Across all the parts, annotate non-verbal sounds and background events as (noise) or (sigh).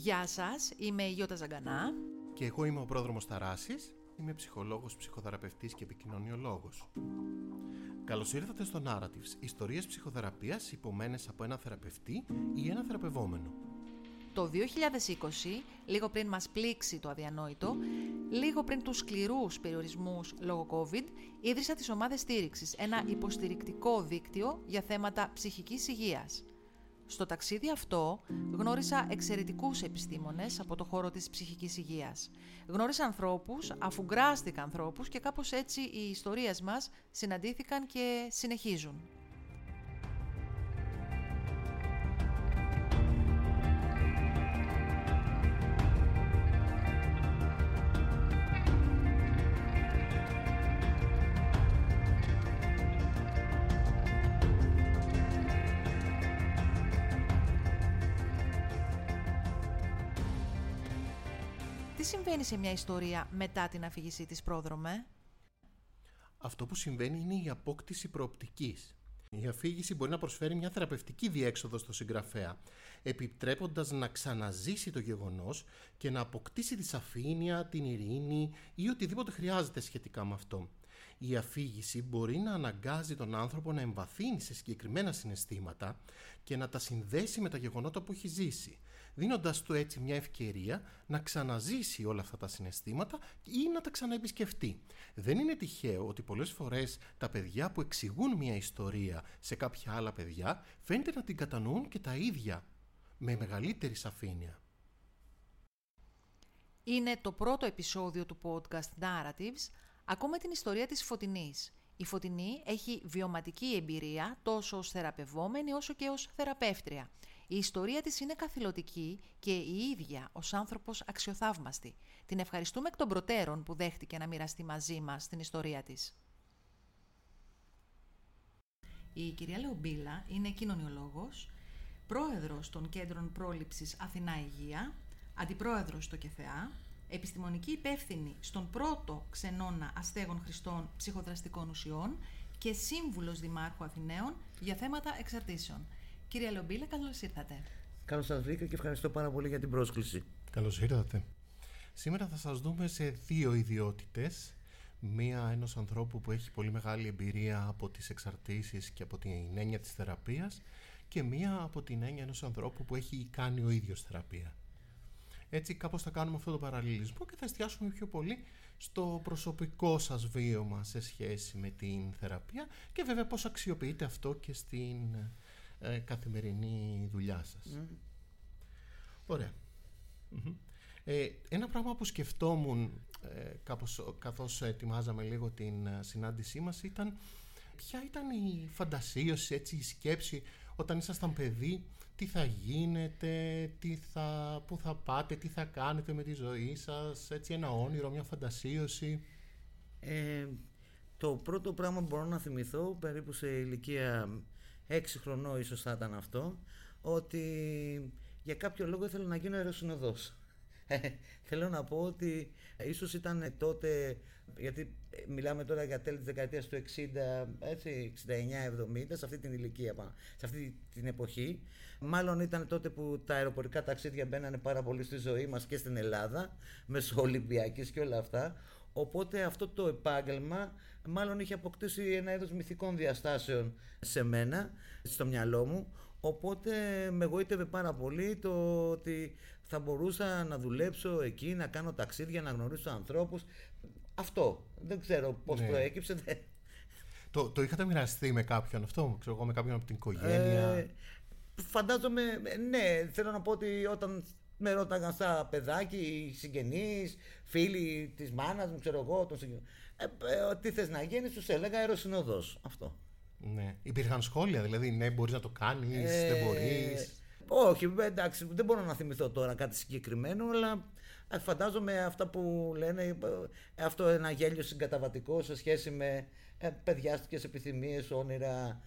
Γεια σας, είμαι η Γιώτα Ζαγκανά. Και εγώ είμαι ο πρόδρομος Ταράσης. Είμαι ψυχολόγος, ψυχοθεραπευτής και επικοινωνιολόγος. Καλώς ήρθατε στο Narratives, ιστορίες ψυχοθεραπείας υπομένες από ένα θεραπευτή ή ένα θεραπευόμενο. Το 2020, λίγο πριν μας πλήξει το αδιανόητο, λίγο πριν τους σκληρούς περιορισμούς λόγω COVID, ίδρυσα τις ομάδες στήριξης, ένα υποστηρικτικό δίκτυο για θέματα ψυχικής υγείας. Στο ταξίδι αυτό γνώρισα εξαιρετικούς επιστήμονες από το χώρο της ψυχικής υγείας. Γνώρισα ανθρώπους, αφουγκράστηκα ανθρώπους και κάπως έτσι οι ιστορίες μας συναντήθηκαν και συνεχίζουν. Τι συμβαίνει σε μια ιστορία μετά την αφήγησή της πρόδρομε; Αυτό που συμβαίνει είναι η απόκτηση προοπτικής. Η αφήγηση μπορεί να προσφέρει μια θεραπευτική διέξοδο στο συγγραφέα, επιτρέποντας να ξαναζήσει το γεγονός και να αποκτήσει τη σαφήνεια, την ειρήνη ή οτιδήποτε χρειάζεται σχετικά με αυτό. Η αφήγηση μπορεί να αναγκάζει τον άνθρωπο να εμβαθύνει σε συγκεκριμένα συναισθήματα και να τα συνδέσει με τα γεγονότα που έχει ζήσει, δίνοντας του έτσι μια ευκαιρία να ξαναζήσει όλα αυτά τα συναισθήματα ή να τα ξαναεπισκεφτεί. Δεν είναι τυχαίο ότι πολλές φορές τα παιδιά που εξηγούν μια ιστορία σε κάποια άλλα παιδιά φαίνεται να την κατανοούν και τα ίδια με μεγαλύτερη σαφήνεια. Είναι το πρώτο επεισόδιο του podcast Narratives Ακόμα την ιστορία της Φωτεινής. Η Φωτεινή έχει βιωματική εμπειρία τόσο ως θεραπευόμενη όσο και ως θεραπεύτρια. Η ιστορία της είναι καθηλωτική και η ίδια ως άνθρωπος αξιοθαύμαστη. Την ευχαριστούμε εκ των προτέρων που δέχτηκε να μοιραστεί μαζί μας την ιστορία της. Η κυρία Λεομπίλα είναι κοινωνιολόγος, πρόεδρος των Κέντρων Πρόληψης Αθηνά Υγεία, αντιπρόεδρος στο ΚΕΘΕΑ, επιστημονική υπεύθυνη στον πρώτο ξενώνα αστέγων χρηστών ψυχοδραστικών ουσιών και σύμβουλος Δημάρχου Αθηναίων για θέματα εξαρτήσεων. Κύριε Λομπίλα, καλώς ήρθατε. Καλώς σας βρήκα και ευχαριστώ πάρα πολύ για την πρόσκληση. Καλώς ήρθατε. Σήμερα θα σας δούμε σε δύο ιδιότητες. Μία ενός ανθρώπου που έχει πολύ μεγάλη εμπειρία από τις εξαρτήσεις και από την έννοια της θεραπείας και μία από την έννοια ενός ανθρώπου που έχει κάνει ο ίδιος θεραπεία. Έτσι κάπως θα κάνουμε αυτό το παραλληλισμό και θα εστιάσουμε πιο πολύ στο προσωπικό σας βίωμα σε σχέση με την θεραπεία και βέβαια πώς αξιοποιείτε αυτό και στην ε, καθημερινή δουλειά σας. Mm. Ωραία. Ε, ένα πράγμα που σκεφτόμουν ε, κάπως, καθώς ετοιμάζαμε λίγο την ε, συνάντησή μας ήταν ποια ήταν η φαντασίωση, έτσι, η σκέψη όταν ήσασταν παιδί, τι θα γίνετε, τι θα, πού θα πάτε, τι θα κάνετε με τη ζωή σας, έτσι ένα όνειρο, μια φαντασίωση. Ε, το πρώτο πράγμα που μπορώ να θυμηθώ, περίπου σε ηλικία 6 χρονών ίσως θα ήταν αυτό, ότι για κάποιο λόγο ήθελα να γίνω αεροσυνοδός. Θέλω να πω ότι ίσως ήταν τότε, γιατί μιλάμε τώρα για τέλη της δεκαετίας του 60, έτσι, 69-70, σε αυτή την ηλικία, σε αυτή την εποχή. Μάλλον ήταν τότε που τα αεροπορικά ταξίδια μπαίνανε πάρα πολύ στη ζωή μας και στην Ελλάδα, μέσω Ολυμπιακής και όλα αυτά. Οπότε αυτό το επάγγελμα μάλλον είχε αποκτήσει ένα είδος μυθικών διαστάσεων σε μένα, στο μυαλό μου. Οπότε με γοήτευε πάρα πολύ το ότι θα μπορούσα να δουλέψω εκεί, να κάνω ταξίδια, να γνωρίσω ανθρώπους. Αυτό. Δεν ξέρω πώς ναι. προέκυψε. Το, το είχατε μοιραστεί με κάποιον αυτό, ξέρω εγώ, με κάποιον από την οικογένεια; Ε, φαντάζομαι, ναι, θέλω να πω ότι όταν με ρώταγαν σαν παιδάκι, συγγενείς, φίλοι της μάνας μου, ξέρω εγώ. Τον ε, ε, τι θες να γίνει, του έλεγα αεροσυνοδός. Αυτό. Ναι. Υπήρχαν σχόλια, δηλαδή, ναι, μπορείς να το κάνεις, ε, δεν μπορείς. Όχι, εντάξει, δεν μπορώ να θυμηθώ τώρα κάτι συγκεκριμένο, αλλά ε, φαντάζομαι αυτά που λένε, αυτό ένα γέλιο συγκαταβατικό σε σχέση με ε, παιδιάστικες επιθυμίες, όνειρα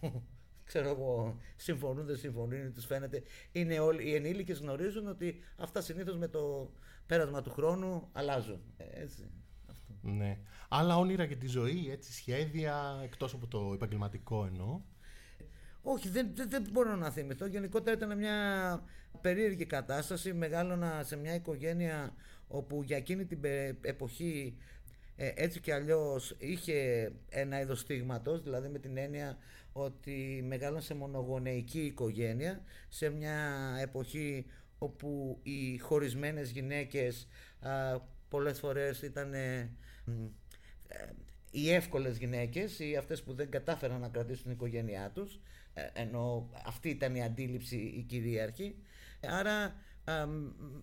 (laughs) ξέρω εγώ, συμφωνούν, δεν συμφωνούν, τους φαίνεται. Είναι όλοι, οι ενήλικες γνωρίζουν ότι αυτά συνήθως με το πέρασμα του χρόνου αλλάζουν. Έτσι. Αυτό. Ναι. Άλλα όνειρα για τη ζωή, έτσι, σχέδια, εκτός από το επαγγελματικό εννοώ. Όχι, δεν, δεν, δεν μπορώ να θυμηθώ. Γενικότερα ήταν μια περίεργη κατάσταση. Μεγάλωνα σε μια οικογένεια όπου για εκείνη την εποχή ε, έτσι κι αλλιώς είχε ένα είδος στίγματος, δηλαδή με την έννοια ότι μεγάλωσε μονογονεϊκή οικογένεια σε μια εποχή όπου οι χωρισμένες γυναίκες α, πολλές φορές ήταν ε, οι εύκολες γυναίκες ή αυτές που δεν κατάφεραν να κρατήσουν την οικογένειά τους ε, ενώ αυτή ήταν η αντίληψη η κυρίαρχη άρα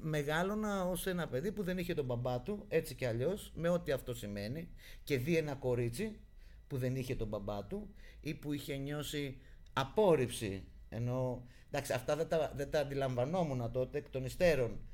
μεγάλωνα ως ένα παιδί που δεν είχε τον μπαμπά του έτσι κι αλλιώς με ό,τι αυτό σημαίνει και δει ένα κορίτσι που δεν είχε τον μπαμπά του ή που είχε νιώσει απόρριψη ενώ εντάξει αυτά δεν τα, δεν τα αντιλαμβανόμουν τότε εκ των υστέρων. ε,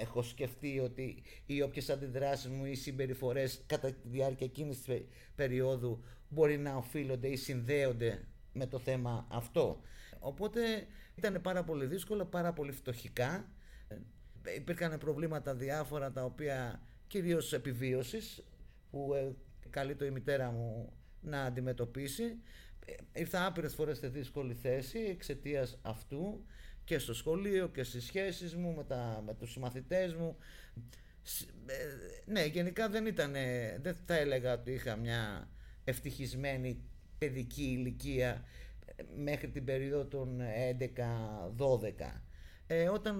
έχω σκεφτεί ότι οι όποιες αντιδράσεις μου ή συμπεριφορές κατά τη διάρκεια εκείνης της περίοδου μπορεί να οφείλονται ή συνδέονται με το θέμα αυτό. Οπότε ήταν πάρα πολύ δύσκολο, πάρα πολύ φτωχικά. Ε, υπήρχαν προβλήματα διάφορα τα οποία κυρίως επιβίωσης που ε, καλεί η μητέρα μου να αντιμετωπίσει. Ήρθα άπειρες φορές σε δύσκολη θέση εξαιτίας αυτού και στο σχολείο και στις σχέσεις μου με, τα, με τους συμμαθητές μου. Ε, ναι, γενικά δεν ήταν, δεν θα έλεγα ότι είχα μια ευτυχισμένη παιδική ηλικία ε, μέχρι την περίοδο των 11-12. Ε, όταν,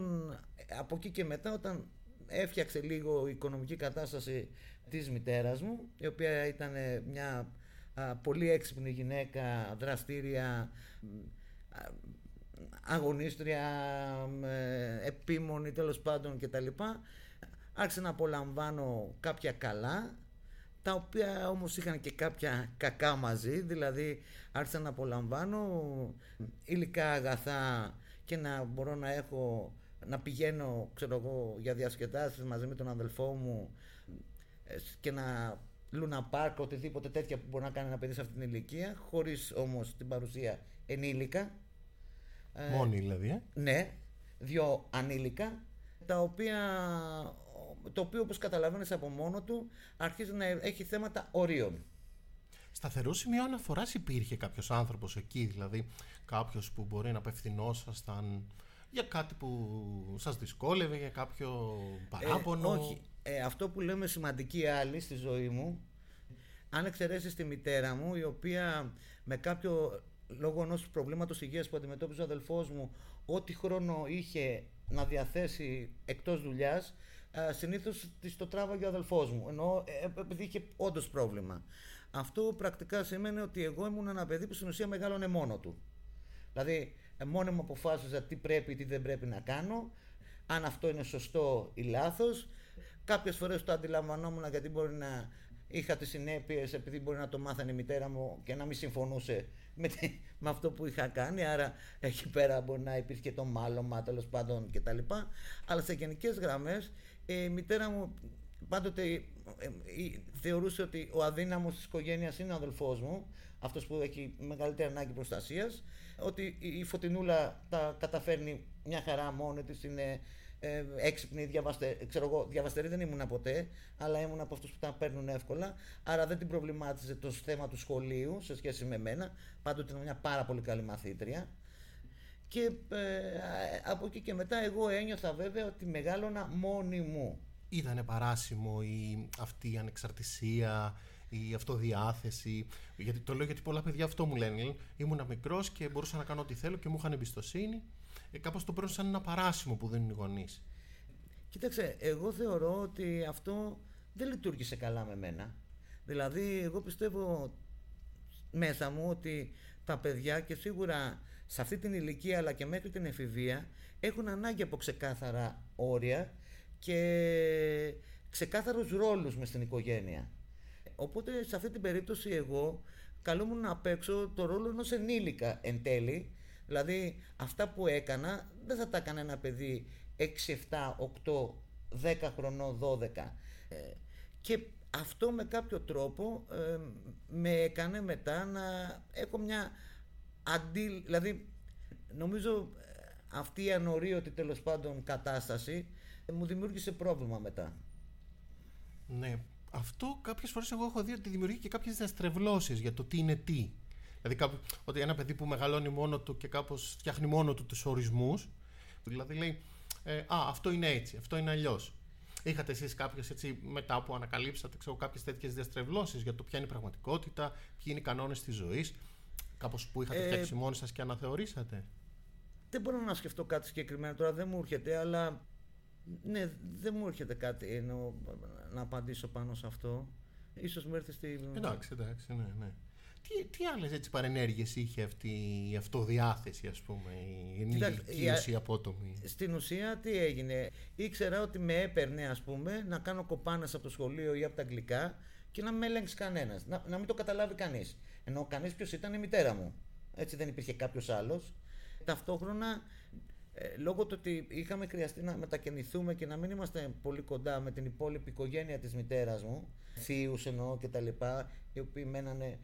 από εκεί και μετά, όταν έφτιαξε λίγο η οικονομική κατάσταση της μητέρας μου, η οποία ήταν μια πολύ έξυπνη γυναίκα, δραστήρια, αγωνίστρια, επίμονη τέλος πάντων κτλ. Άρχισα να απολαμβάνω κάποια καλά, τα οποία όμως είχαν και κάποια κακά μαζί, δηλαδή άρχισα να απολαμβάνω υλικά αγαθά και να μπορώ να έχω να πηγαίνω ξέρω εγώ, για διασκεδάσεις μαζί με τον αδελφό μου ε, και να Λούνα Πάρκ, οτιδήποτε τέτοια που μπορεί να κάνει ένα παιδί σε αυτή την ηλικία, χωρίς όμως την παρουσία ενήλικα ε, Μόνοι δηλαδή, ε; Ναι, δύο ανήλικα, τα οποία, το οποίο όπως καταλαβαίνεις από μόνο του αρχίζει να έχει θέματα ορίων. Σταθερό σημείο αναφοράς υπήρχε κάποιος άνθρωπος εκεί, δηλαδή κάποιος που μπορεί να απευθυνόσασταν για κάτι που σας δυσκόλευε, για κάποιο παράπονο; Ε, όχι. Ε, αυτό που λέμε σημαντική άλλη στη ζωή μου, αν εξαιρέσεις τη μητέρα μου, η οποία με κάποιο λόγω ενός προβλήματος υγείας που αντιμετώπιζε ο αδελφός μου, ό,τι χρόνο είχε να διαθέσει εκτός δουλειάς, συνήθως της το τράβαγε ο αδελφός μου. Ενώ ε, επειδή είχε όντως πρόβλημα. Αυτό πρακτικά σημαίνει ότι εγώ ήμουν ένα παιδί που στην ουσία μεγάλωνε μόνο του. Δηλαδή, ε, μόνο μου αποφάσιζα τι πρέπει ή τι δεν πρέπει να κάνω, αν αυτό είναι σωστό ή λάθος. Κάποιες φορές το αντιλαμβανόμουν γιατί μπορεί να είχα τις συνέπειες επειδή μπορεί να το μάθανε η μητέρα μου και να μην συμφωνούσε με, με αυτό που είχα κάνει. Άρα εκεί πέρα μπορεί να υπήρχε και το μάλωμα τέλος πάντων κτλ. Αλλά σε γενικές γραμμές η μητέρα μου πάντοτε ε, ε, θεωρούσε ότι ο αδύναμος της οικογένειας είναι ο αδελφός μου, αυτός που έχει μεγαλύτερη ανάγκη προστασίας, ότι η Φωτεινούλα τα καταφέρνει μια χαρά μόνη της, είναι ε, έξυπνη, διαβαστε, ξέρω εγώ, διαβαστερή δεν ήμουν ποτέ, αλλά ήμουν από αυτούς που τα παίρνουν εύκολα. Άρα δεν την προβλημάτιζε το θέμα του σχολείου σε σχέση με μένα. Πάντοτε ήταν μια πάρα πολύ καλή μαθήτρια. Και ε, από εκεί και μετά εγώ ένιωθα βέβαια ότι μεγάλωνα μόνη μου. Ήτανε παράσιμο η, αυτή η ανεξαρτησία, η αυτοδιάθεση. Γιατί το λέω γιατί πολλά παιδιά αυτό μου λένε. Ήμουνα μικρός και μπορούσα να κάνω ό,τι θέλω και μου είχαν εμπιστοσύνη ε, κάπως το παίρνω σαν ένα παράσημο που δίνουν οι γονείς. Κοίταξε, εγώ θεωρώ ότι αυτό δεν λειτουργήσε καλά με μένα. Δηλαδή, εγώ πιστεύω μέσα μου ότι τα παιδιά και σίγουρα σε αυτή την ηλικία αλλά και μέχρι την εφηβεία έχουν ανάγκη από ξεκάθαρα όρια και ξεκάθαρους ρόλους μες στην οικογένεια. Οπότε σε αυτή την περίπτωση εγώ καλούμουν να παίξω το ρόλο ενός ενήλικα εν τέλει Δηλαδή αυτά που έκανα δεν θα τα έκανε ένα παιδί 6, 7, 8, 10 χρονών, 12. Ε, και αυτό με κάποιο τρόπο ε, με έκανε μετά να έχω μια αντί... Δηλαδή νομίζω ε, αυτή η ανορίωτη τέλος πάντων κατάσταση μου δημιούργησε πρόβλημα μετά. Ναι, αυτό κάποιες φορές εγώ έχω δει ότι δημιουργεί και κάποιες διαστρεβλώσεις για το τι είναι τι. Δηλαδή ότι ένα παιδί που μεγαλώνει μόνο του και κάπως φτιάχνει μόνο του τους ορισμούς, δηλαδή λέει ε, «Α, αυτό είναι έτσι, αυτό είναι αλλιώς. Είχατε εσείς κάποιες έτσι μετά που ανακαλύψατε ξέρω, κάποιες τέτοιες διαστρεβλώσεις για το ποια είναι η πραγματικότητα, ποιοι είναι οι κανόνες της ζωής, κάπως που είχατε ε, φτιάξει μόνοι σας και αναθεωρήσατε; Δεν μπορώ να σκεφτώ κάτι συγκεκριμένο τώρα, δεν μου έρχεται, αλλά ναι, δεν μου έρχεται κάτι ενώ, να απαντήσω πάνω σε αυτό. Ίσως μου έρθει στη... Εντάξει, εντάξει, ναι, ναι. Τι, τι άλλες έτσι παρενέργειες είχε αυτή η αυτοδιάθεση, ας πούμε, η ενήλικη απότομη; Στην ουσία τι έγινε; Ήξερα ότι με έπαιρνε, ας πούμε, να κάνω κοπάνες από το σχολείο ή από τα αγγλικά και να με ελέγξει κανένας. Να, να μην το καταλάβει κανείς. Ενώ κανείς ποιος ήταν η μητέρα μου. Έτσι δεν υπήρχε κάποιος άλλος. Ταυτόχρονα ε, λόγω του ότι είχαμε χρειαστεί να μετακινηθούμε και να μην είμαστε πολύ κοντά με την υπόλοιπη οικογένεια της μητέρας μου, θείους εννοώ και τα λοιπά, οι οποίοι μένανε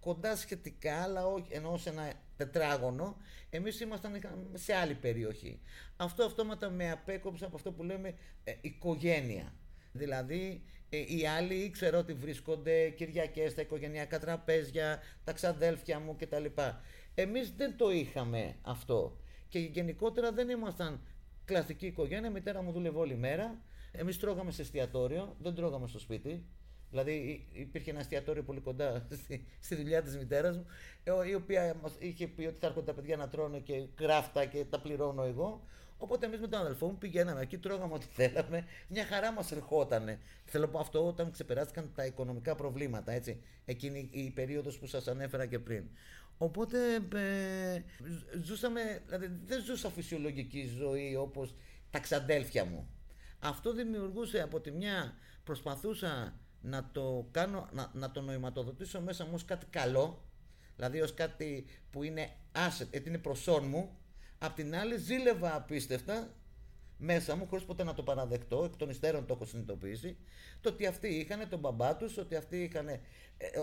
κοντά σχετικά, αλλά όχι ενώ σε ένα τετράγωνο, εμείς ήμασταν σε άλλη περιοχή. Αυτό αυτόματα με απέκοψε από αυτό που λέμε ε, οικογένεια. Δηλαδή, ε, οι άλλοι ήξερα ότι βρίσκονται Κυριακές στα οικογενειακά τραπέζια, τα ξαδέλφια μου κτλ. Εμείς δεν το είχαμε αυτό και γενικότερα δεν ήμασταν κλασική οικογένεια. Η μητέρα μου δούλευε όλη μέρα. Εμείς τρώγαμε σε εστιατόριο, δεν τρώγαμε στο σπίτι. Δηλαδή υπήρχε ένα εστιατόριο πολύ κοντά στη, στη δουλειά της μητέρας μου, ε, η οποία μας είχε πει ότι θα έρχονται τα παιδιά να τρώνε και κράφτα και τα πληρώνω εγώ. Οπότε εμείς με τον αδελφό μου πηγαίναμε εκεί, τρώγαμε ό,τι θέλαμε. Μια χαρά μας ερχότανε. Θέλω να πω αυτό όταν ξεπεράστηκαν τα οικονομικά προβλήματα, έτσι. Εκείνη η περίοδος που σας ανέφερα και πριν. Οπότε ε, ζούσαμε, δηλαδή δεν ζούσα φυσιολογική ζωή όπως τα ξαντέλφια μου. Αυτό δημιουργούσε από τη μια, προσπαθούσα να το κάνω, να, να το νοηματοδοτήσω μέσα μου ως κάτι καλό, δηλαδή ως κάτι που είναι asset, έτσι είναι προσόν μου, απ' την άλλη ζήλευα απίστευτα μέσα μου, χωρίς ποτέ να το παραδεχτώ, εκ των υστέρων το έχω συνειδητοποιήσει, το ότι αυτοί είχαν τον μπαμπά τους, ότι αυτοί, είχαν, ε,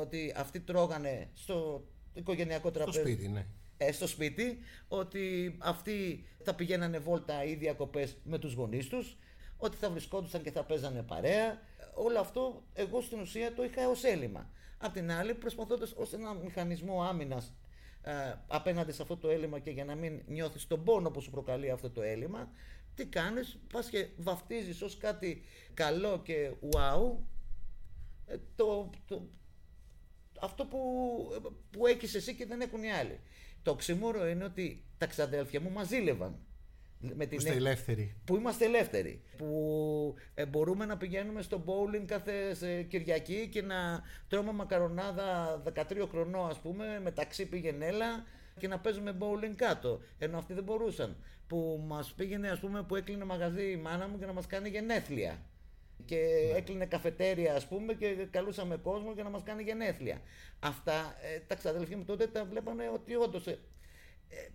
ότι αυτοί τρώγανε στο οικογενειακό τραπέζι. Στο σπίτι, ναι. Ε, στο σπίτι, ότι αυτοί θα πηγαίνανε βόλτα ή διακοπές με τους γονείς τους, ότι θα βρισκόντουσαν και θα παίζανε παρέα. Όλο αυτό εγώ στην ουσία το είχα ως έλλειμμα. Απ' την άλλη, προσπαθώντας ως ένα μηχανισμό άμυνας ε, απέναντι σε αυτό το έλλειμμα και για να μην νιώθεις τον πόνο που σου προκαλεί αυτό το έλλειμμα, τι κάνεις, πας και βαφτίζεις ως κάτι καλό και wow ε, το, το, αυτό που, που έχεις εσύ και δεν έχουν οι άλλοι. Το ξημούρο είναι ότι τα ξαδέλφια μου μας ζήλευαν. Με την... Που είστε ελεύθεροι. Που είμαστε ελεύθεροι. Που ε, μπορούμε να πηγαίνουμε στο bowling κάθε Κυριακή και να τρώμε μακαρονάδα 13 χρονών ας πούμε, μεταξύ πήγαινέλα και να παίζουμε bowling κάτω. Ενώ αυτοί δεν μπορούσαν. Που μας πήγαινε ας πούμε που έκλεινε μαγαζί η μάνα μου και να μας κάνει γενέθλια και ναι. έκλεινε καφετέρια ας πούμε και καλούσαμε κόσμο για να μας κάνει γενέθλια. Αυτά ε, τα ξαδελφοί μου τότε τα βλέπανε ότι όντως. Ε, ε,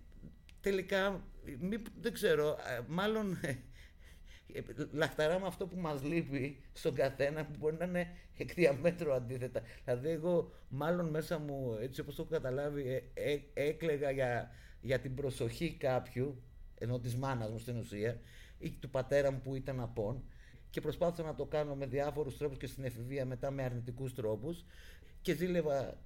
τελικά, μη, δεν ξέρω, ε, μάλλον λαχταράμε αυτό που μας λείπει στον καθένα που μπορεί να είναι εκ διαμέτρου αντίθετα. Δηλαδή εγώ μάλλον μέσα μου έτσι όπως το έχω καταλάβει έκλεγα για, για την προσοχή κάποιου ενώ της μάνας μου στην ουσία ή του πατέρα μου που ήταν απόν και προσπάθησα να το κάνω με διάφορους τρόπους και στην εφηβεία μετά με αρνητικούς τρόπους και ζήλευα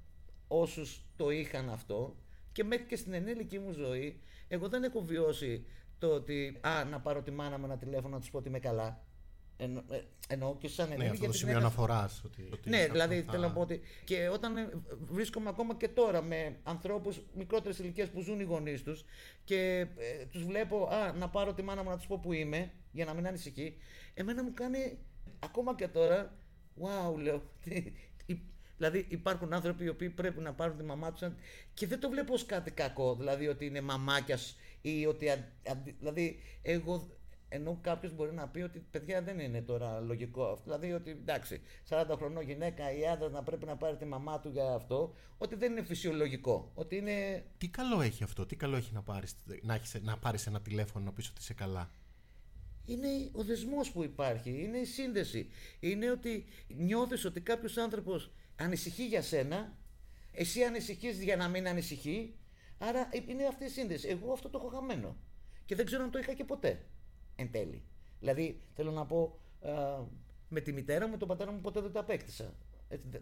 όσους το είχαν αυτό και μέχρι και στην ενήλικη μου ζωή εγώ δεν έχω βιώσει το ότι α, να πάρω τη μάνα μου ένα τηλέφωνο να τους πω ότι είμαι καλά. Εννο, ε, εννοώ και σαν ενήλικη. Ναι, αυτό το σημείο αναφοράς. Ότι, ότι ναι, δηλαδή θέλω να πω ότι. Και όταν ε, βρίσκομαι ακόμα και τώρα με ανθρώπους μικρότερες ηλικίες που ζουν οι γονείς τους και ε, τους βλέπω α, να πάρω τη μάνα μου να τους πω που είμαι για να μην ανησυχεί, εμένα μου κάνει ακόμα και τώρα. Wow, λέω. (laughs) Δηλαδή υπάρχουν άνθρωποι οι οποίοι πρέπει να πάρουν τη μαμά τους και δεν το βλέπω ως κάτι κακό. Δηλαδή ότι είναι μαμάκιας ή ότι. Δηλαδή εγώ ενώ κάποιος μπορεί να πει ότι παιδιά δεν είναι τώρα λογικό αυτό. Δηλαδή ότι εντάξει, 40 χρονών γυναίκα ή άντρας να πρέπει να πάρει τη μαμά του για αυτό, ότι δεν είναι φυσιολογικό. Ότι είναι... Τι καλό έχει αυτό, τι καλό έχει να πάρεις, να, έχεις, να πάρεις ένα τηλέφωνο να πεις ότι είσαι καλά; Είναι ο δεσμός που υπάρχει, είναι η σύνδεση. Είναι ότι νιώθεις ότι κάποιος άνθρωπος ανησυχεί για σένα, εσύ ανησυχείς για να μην ανησυχεί, άρα είναι αυτή η σύνδεση. Εγώ αυτό το έχω χαμένο και δεν ξέρω αν το είχα και ποτέ εν τέλει. Δηλαδή, θέλω να πω, ε, με τη μητέρα μου, τον πατέρα μου ποτέ δεν το απέκτησα.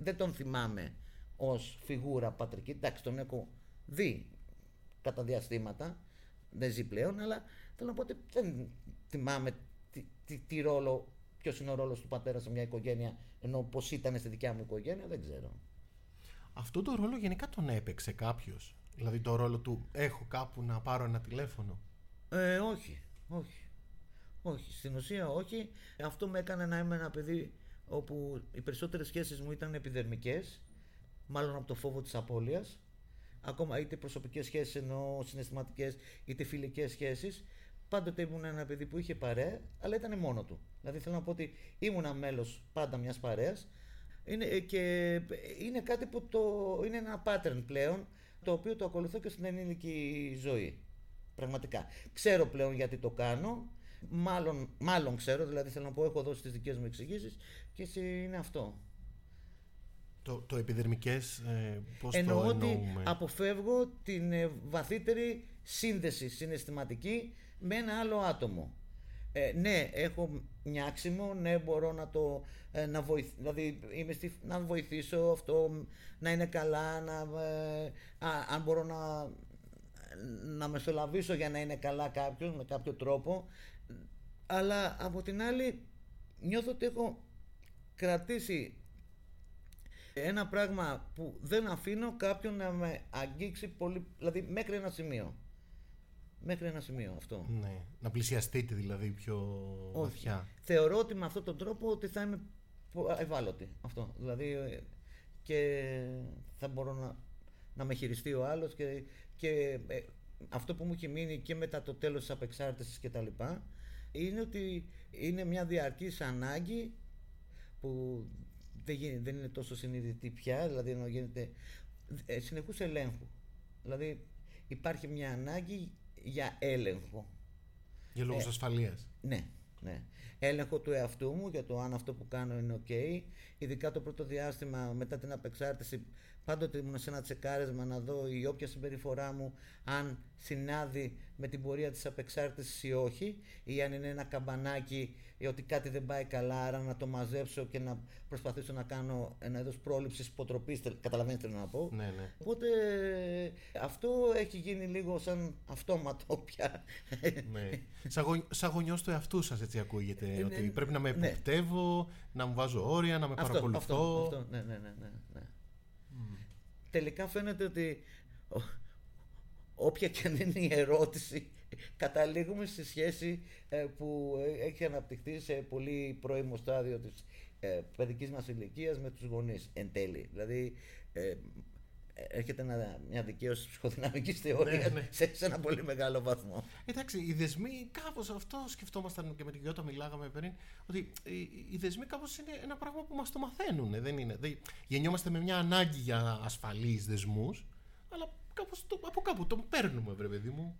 δεν τον θυμάμαι ως φιγούρα πατρική. Εντάξει, τον έχω δει κατά διαστήματα, δεν ζει πλέον, αλλά θέλω να πω ότι δεν θυμάμαι τι, τι, τι ρόλο, ποιος είναι ο ρόλος του πατέρα σε μια οικογένεια, ενώ πώς ήταν στη δικιά μου οικογένεια, δεν ξέρω. Αυτό το ρόλο γενικά τον έπαιξε κάποιος; Δηλαδή το ρόλο του έχω κάπου να πάρω ένα τηλέφωνο. Ε, όχι, όχι. Όχι, στην ουσία όχι. Αυτό με έκανε να είμαι ένα παιδί όπου οι περισσότερες σχέσεις μου ήταν επιδερμικές, μάλλον από το φόβο της απώλειας. Ακόμα είτε προσωπικές σχέσεις ενώ συναισθηματικές είτε φιλικές σχέσεις. Πάντοτε ήμουν ένα παιδί που είχε παρέα, αλλά ήταν μόνο του. Δηλαδή θέλω να πω ότι ήμουν μέλος πάντα μιας παρέας είναι, και είναι κάτι που το, είναι ένα pattern πλέον το οποίο το ακολουθώ και στην ενήλικη ζωή. Πραγματικά. Ξέρω πλέον γιατί το κάνω. Μάλλον, μάλλον ξέρω, δηλαδή θέλω να πω, έχω δώσει τις δικές μου εξηγήσεις και είναι αυτό. Το, το επιδερμικές, ε, πώς Εννοώ το ότι εννοούμε; αποφεύγω την ε, βαθύτερη σύνδεση συναισθηματική με ένα άλλο άτομο. Ε, ναι, έχω νιάξιμο, ναι, μπορώ να το ε, να βοηθ, δηλαδή είμαι στη, να βοηθήσω αυτό να είναι καλά, να, ε, α, αν μπορώ να, να μεσολαβήσω για να είναι καλά κάποιος με κάποιο τρόπο αλλά από την άλλη νιώθω ότι έχω κρατήσει ένα πράγμα που δεν αφήνω κάποιον να με αγγίξει πολύ, δηλαδή μέχρι ένα σημείο. Μέχρι ένα σημείο αυτό. Ναι. Να πλησιαστείτε δηλαδή πιο βαθιά. Θεωρώ ότι με αυτόν τον τρόπο ότι θα είμαι πο- ευάλωτη. Αυτό. Δηλαδή ε, και θα μπορώ να, να με χειριστεί ο άλλος και, και ε, αυτό που μου έχει μείνει και μετά το τέλος της απεξάρτησης και τα λοιπά είναι ότι είναι μια διαρκής ανάγκη που δεν, γίνει- δεν είναι τόσο συνειδητή πια, δηλαδή ενώ γίνεται ε, συνεχούς ελέγχου. Δηλαδή υπάρχει μια ανάγκη για έλεγχο. Για λόγους Ε, ασφαλείας. Ναι, ναι. Έλεγχο του εαυτού μου για το αν αυτό που κάνω είναι ok. Ειδικά το πρώτο διάστημα μετά την απεξάρτηση πάντοτε ήμουν σε ένα τσεκάρισμα να δω η όποια συμπεριφορά μου αν συνάδει με την πορεία της απεξάρτησης ή όχι ή αν είναι ένα καμπανάκι ή ότι κάτι δεν πάει καλά άρα να το μαζέψω και να προσπαθήσω να κάνω ένα είδος πρόληψης υποτροπής τε- καταλαβαίνετε τι θέλω να πω Ναι, ναι. Οπότε αυτό έχει γίνει λίγο σαν αυτόματο (laughs) πια. ναι. Σαν, γο... σαν γονιός του εαυτού σας έτσι ακούγεται. Ε, ότι ναι, πρέπει να με ναι. εποπτεύω, να μου βάζω όρια, να με αυτό, παρακολουθώ. αυτό, αυτό, ναι, ναι, ναι, ναι, ναι. Τελικά φαίνεται ότι ο- όποια και αν είναι η ερώτηση καταλήγουμε στη σχέση ε, που έχει αναπτυχθεί σε πολύ πρώιμο στάδιο της ε, παιδικής μας ηλικίας με τους γονείς εν τέλει. Δηλαδή ε, έρχεται ένα, μια δικαίωση ψυχοδυναμικής θεωρίας ναι. σε, σε ένα πολύ μεγάλο βαθμό. Εντάξει, οι δεσμοί κάπως αυτό σκεφτόμασταν και με την Γιώτα μιλάγαμε πριν. Ότι οι, οι δεσμοί κάπως είναι ένα πράγμα που μας το μαθαίνουν. Δεν είναι. Δεν, γεννιόμαστε με μια ανάγκη για ασφαλείς δεσμούς, αλλά κάπως το, από κάπου τον παίρνουμε, βρε παιδί μου.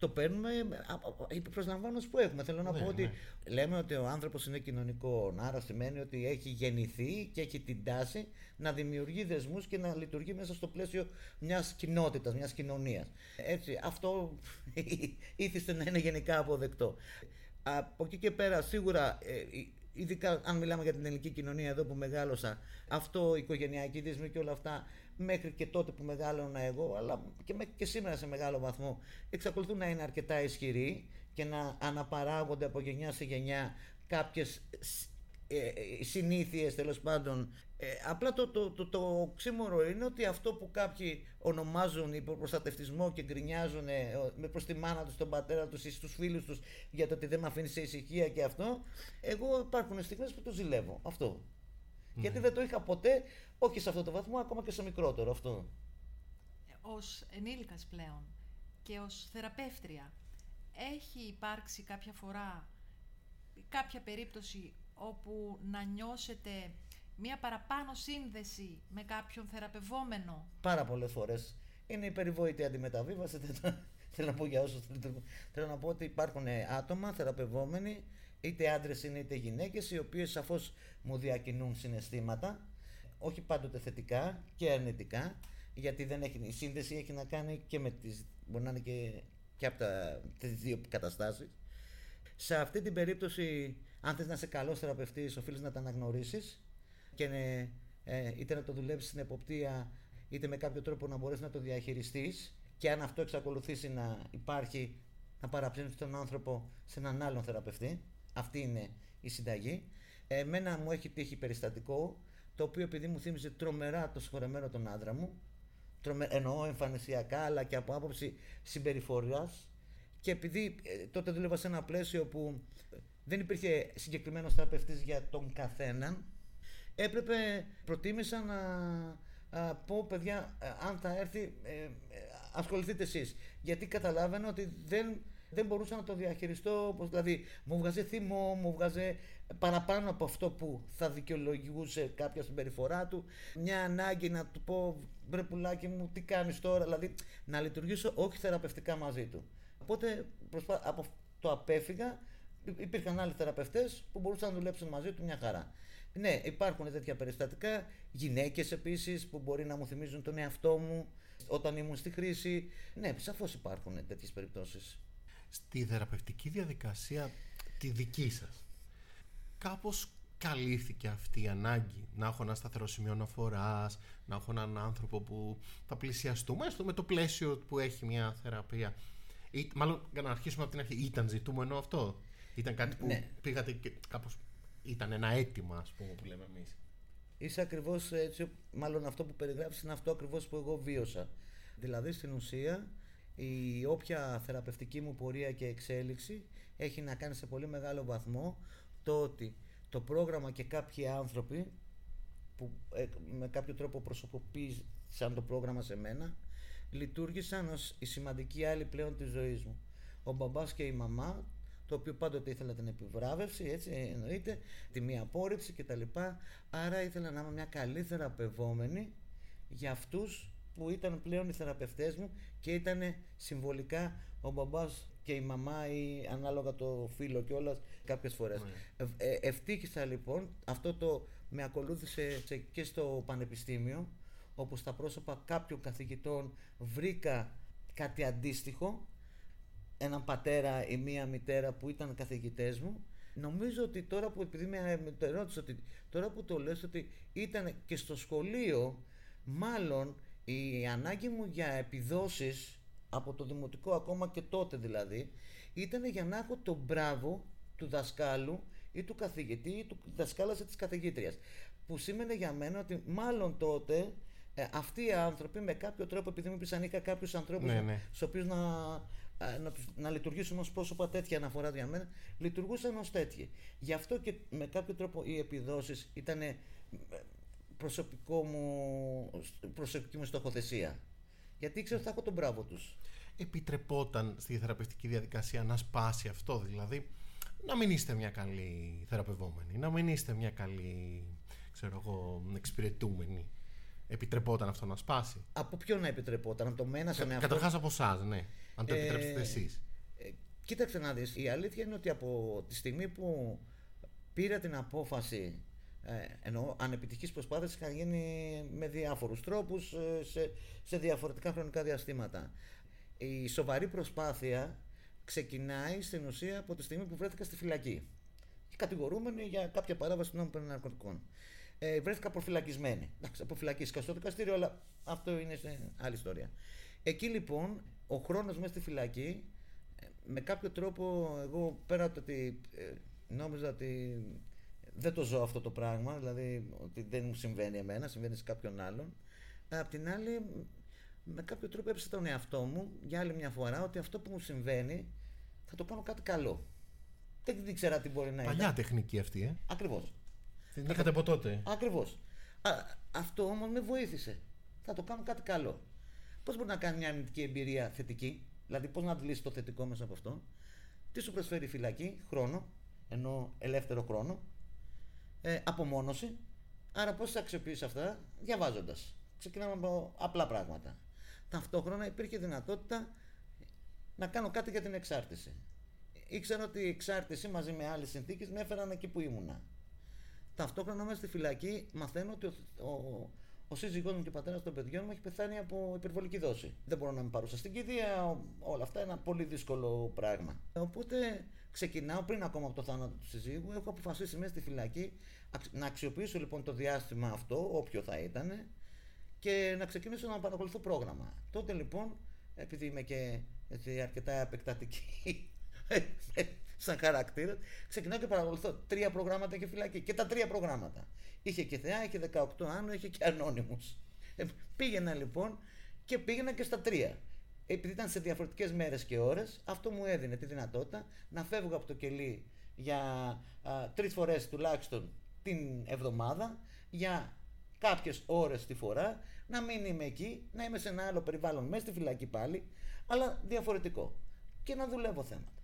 Το παίρνουμε από προσλαμβάνω που έχουμε. Θέλω να Ναι, πω ότι ναι. λέμε ότι ο άνθρωπος είναι κοινωνικό. Άρα σημαίνει ότι έχει γεννηθεί και έχει την τάση να δημιουργεί δεσμούς και να λειτουργεί μέσα στο πλαίσιο μιας κοινότητας, μιας κοινωνίας. Έτσι, αυτό (laughs) ήθιστε να είναι γενικά αποδεκτό. Από εκεί και πέρα, σίγουρα, ε, ειδικά αν μιλάμε για την ελληνική κοινωνία εδώ που μεγάλωσα, αυτό, οι οικογενειακοί δεσμοί και όλα αυτά, μέχρι και τότε που μεγάλωνα εγώ, αλλά και, με- και σήμερα σε μεγάλο βαθμό, εξακολουθούν να είναι αρκετά ισχυροί και να αναπαράγονται από γενιά σε γενιά κάποιες ε, συνήθειες τέλος πάντων. Ε, απλά το, το, το, το ξύμορο είναι ότι αυτό που κάποιοι ονομάζουν υποπροστατευτισμό και γκρινιάζουν ε, με προς τη μάνα τους, τον πατέρα τους ή στους φίλους τους για το ότι δεν με αφήνει σε ησυχία και αυτό εγώ υπάρχουν στιγμές που το ζηλεύω. Αυτό γιατί δεν το είχα ποτέ όχι σε αυτό το βαθμό ακόμα και σε μικρότερο αυτό ως ενήλικας πλέον και ως θεραπεύτρια έχει υπάρξει κάποια φορά κάποια περίπτωση όπου να νιώσετε μία παραπάνω σύνδεση με κάποιον θεραπευόμενο; Πάρα πολλές φορές. Είναι η περιβόητη αντιμεταβίβαση. δεν το- Θέλω να πω για όσους Θέλω να πω ότι υπάρχουν άτομα θεραπευόμενοι, είτε άντρες είναι είτε γυναίκες, οι οποίες σαφώς μου διακινούν συναισθήματα, όχι πάντοτε θετικά και αρνητικά, γιατί δεν έχει, η σύνδεση έχει να κάνει και με τις, μπορεί να είναι και, και από τα, τις δύο καταστάσεις. Σε αυτή την περίπτωση, αν θες να είσαι καλός θεραπευτής, οφείλεις να τα αναγνωρίσεις και ε, ε, είτε να το δουλέψεις στην εποπτεία, είτε με κάποιο τρόπο να μπορέσεις να το διαχειριστείς. Και αν αυτό εξακολουθήσει να υπάρχει, να παραψύνει τον άνθρωπο σε έναν άλλον θεραπευτή. Αυτή είναι η συνταγή. Εμένα μου έχει τύχει περιστατικό, το οποίο επειδή μου θύμιζε τρομερά το συγχωρεμένο τον άντρα μου, τρομε... εννοώ εμφανισιακά αλλά και από άποψη συμπεριφοράς. Και επειδή ε, τότε δούλευα σε ένα πλαίσιο που δεν υπήρχε συγκεκριμένος θεραπευτής για τον καθέναν, έπρεπε, προτίμησα να α, πω παιδιά, ε, αν θα έρθει, ε, ε, ασχοληθείτε εσείς. Γιατί καταλάβαινα ότι δεν, δεν μπορούσα να το διαχειριστώ. Δηλαδή, μου βγάζε θυμό, μου βγάζε παραπάνω από αυτό που θα δικαιολογούσε κάποια συμπεριφορά του. Μια ανάγκη να του πω, μπρε πουλάκι μου, τι κάνεις τώρα. Δηλαδή, να λειτουργήσω όχι θεραπευτικά μαζί του. Οπότε, προσπά... από το απέφυγα. Υπήρχαν άλλοι θεραπευτές που μπορούσαν να δουλέψουν μαζί του μια χαρά. Ναι, υπάρχουν τέτοια περιστατικά. Γυναίκες επίσης που μπορεί να μου θυμίζουν τον εαυτό μου όταν ήμουν στη χρήση. Ναι, σαφώς υπάρχουν τέτοιες περιπτώσεις. Στη θεραπευτική διαδικασία τη δική σας, κάπως καλύφθηκε αυτή η ανάγκη να έχω ένα σταθερό σημείο αναφοράς, να έχω έναν άνθρωπο που θα πλησιαστούμε, έστω με το πλαίσιο που έχει μια θεραπεία. Ή, μάλλον, για να αρχίσουμε από την αρχή, ήταν ζητούμενο αυτό; Ήταν κάτι που Ναι. πήγατε και κάπως ήταν ένα αίτημα, ας πούμε, που λέμε εμείς; Είσαι ακριβώς έτσι, μάλλον αυτό που περιγράφεις είναι αυτό ακριβώς που εγώ βίωσα. Δηλαδή στην ουσία η όποια θεραπευτική μου πορεία και εξέλιξη έχει να κάνει σε πολύ μεγάλο βαθμό το ότι το πρόγραμμα και κάποιοι άνθρωποι που ε, με κάποιο τρόπο προσωποποίησαν το πρόγραμμα σε μένα λειτουργήσαν ως η σημαντική άλλη πλέον της ζωής μου. Ο μπαμπάς και η μαμά το οποίο πάντοτε ήθελα την επιβράβευση, έτσι εννοείται, τη μία απόρριψη κτλ. Άρα ήθελα να είμαι μια καλή θεραπευόμενη για αυτούς που ήταν πλέον οι θεραπευτές μου και ήταν συμβολικά ο μπαμπάς και η μαμά ή ανάλογα το φίλο κιόλας κάποιες φορές. Ε, ε, ευτύχησα λοιπόν, αυτό το με ακολούθησε σε- και στο πανεπιστήμιο όπου στα πρόσωπα κάποιων καθηγητών βρήκα κάτι αντίστοιχο. Έναν πατέρα ή μία μητέρα που ήταν καθηγητές μου. Νομίζω ότι τώρα που επειδή με, με το ερώτησε ότι τώρα που το λες ότι ήταν και στο σχολείο μάλλον η ανάγκη μου για επιδόσεις από το δημοτικό ακόμα και τότε δηλαδή ήταν για να έχω το μπράβο του δασκάλου ή του καθηγητή ή του δασκάλας ή της καθηγήτριας που σήμαινε για μένα ότι μάλλον τότε ε, αυτοί οι άνθρωποι με κάποιο τρόπο επειδή μου είπες ανήκα κάποιους ανθρώπους Ναι, να- ναι. στους οποίους να, α, να, τους- να λειτουργήσουν ως πρόσωπα τέτοια αναφορά για μένα, λειτουργούσαν ως τέτοιοι. Γι' αυτό και με κάποιο τρόπο οι επιδόσεις ήταν προσωπικό μου, προσωπική μου στοχοθεσία. Γιατί ήξερα ότι θα έχω τον μπράβο τους. Επιτρεπόταν στη θεραπευτική διαδικασία να σπάσει αυτό, δηλαδή να μην είστε μια καλή θεραπευόμενη, να μην είστε μια καλή, ξέρω εγώ, εξυπηρετούμενη. Επιτρεπόταν αυτό να σπάσει; Από ποιο να επιτρεπόταν, από το μένα σε εαυτό. Καταρχάς από εσάς, ναι. Αν το Ε, επιτρέψετε εσείς. Ε, κοίταξε να δεις, η αλήθεια είναι ότι από τη στιγμή που πήρα την απόφαση ε, εννοώ ανεπιτυχής προσπάθειας είχαν γίνει με διάφορους τρόπους ε, σε, σε διαφορετικά χρονικά διαστήματα. Η σοβαρή προσπάθεια ξεκινάει στην ουσία από τη στιγμή που βρέθηκα στη φυλακή. Κατηγορούμενη για κάποια παράβαση του νόμου περί ναρκωτικών. Ε, βρέθηκα προφυλακισμένη. Εντάξει, αποφυλακίστηκα στο δικαστήριο, αλλά αυτό είναι σε άλλη ιστορία. Εκεί λοιπόν, ο χρόνος μέσα στη φυλακή, ε, με κάποιο τρόπο, εγώ πέρα από το ότι ε, νόμιζα ότι δεν το ζω αυτό το πράγμα, δηλαδή ότι δεν μου συμβαίνει εμένα, συμβαίνει σε κάποιον άλλον. Ε, Απ' την άλλη, με κάποιο τρόπο έπεισα τον εαυτό μου για άλλη μια φορά ότι αυτό που μου συμβαίνει θα το κάνω κάτι καλό. Δεν ήξερα τι μπορεί να Παλιά είναι. τεχνική αυτή, ε. Ακριβώς. Δεν είχατε από τότε. Ακριβώς. Αυτό όμως με βοήθησε. Θα το κάνω κάτι καλό. Πώς μπορεί να κάνει μια αρνητική εμπειρία θετική, δηλαδή πώς να αντιλήσει το θετικό μέσα από αυτό. Τι σου προσφέρει η φυλακή, χρόνο, ενώ ελεύθερο χρόνο, ε, απομόνωση. Άρα πώς θα αξιοποιήσει αυτά, διαβάζοντας. Ξεκινάμε από απλά πράγματα. Ταυτόχρονα υπήρχε δυνατότητα να κάνω κάτι για την εξάρτηση. Ήξερα ότι η εξάρτηση μαζί με άλλες συνθήκες με έφεραν εκεί που ήμουνα. Ταυτόχρονα μέσα στη φυλακή μαθαίνω ότι ο, ο, ο σύζυγός μου και ο πατέρας των παιδιών μου έχει πεθάνει από υπερβολική δόση. Δεν μπορώ να είμαι παρούσα στην κηδεία, όλα αυτά είναι ένα πολύ δύσκολο πράγμα. Οπότε ξεκινάω πριν ακόμα από το θάνατο του συζύγου, έχω αποφασίσει μέσα στη φυλακή να αξιοποιήσω λοιπόν το διάστημα αυτό, όποιο θα ήταν, και να ξεκινήσω να παρακολουθώ πρόγραμμα. Τότε λοιπόν, επειδή είμαι και έτσι, αρκετά επεκτατική (laughs) σαν χαρακτήρας, ξεκινάω και παρακολουθώ τρία προγράμματα και φυλακή. Και τα τρία προγράμματα. Είχε και θεά, είχε 18 άνω, είχε και ανώνυμους. Ε, πήγαινα λοιπόν και πήγαινα και στα τρία. Επειδή ήταν σε διαφορετικές μέρες και ώρες, αυτό μου έδινε τη δυνατότητα να φεύγω από το κελί για τρεις φορές τουλάχιστον την εβδομάδα, για κάποιες ώρες τη φορά, να μην είμαι εκεί, να είμαι σε ένα άλλο περιβάλλον, μέσα στη φυλακή πάλι, αλλά διαφορετικό. Και να δουλεύω θέματα.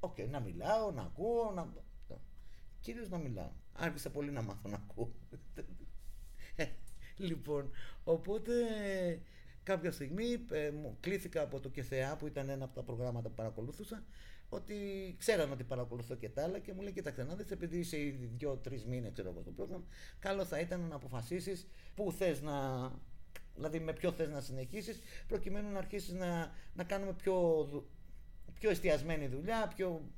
OK, okay, να μιλάω, να ακούω, να. Κυρίως να μιλάω. Άρχισα πολύ να μάθω να ακούω. (laughs) Ε, λοιπόν, οπότε κάποια στιγμή ε, κλήθηκα από το ΚΕΘΕΑ που ήταν ένα από τα προγράμματα που παρακολουθούσα ότι ξέραν ότι παρακολουθώ και τα άλλα και μου λέει κοίταξε να δεις επειδή είσαι ήδη δύο-τρεις μήνες ξέρω εγώ στο πρόγραμμα καλό θα ήταν να αποφασίσεις πού θες να δηλαδή με ποιο θες να συνεχίσεις προκειμένου να αρχίσεις να, να κάνουμε πιο, πιο εστιασμένη δουλειά πιο...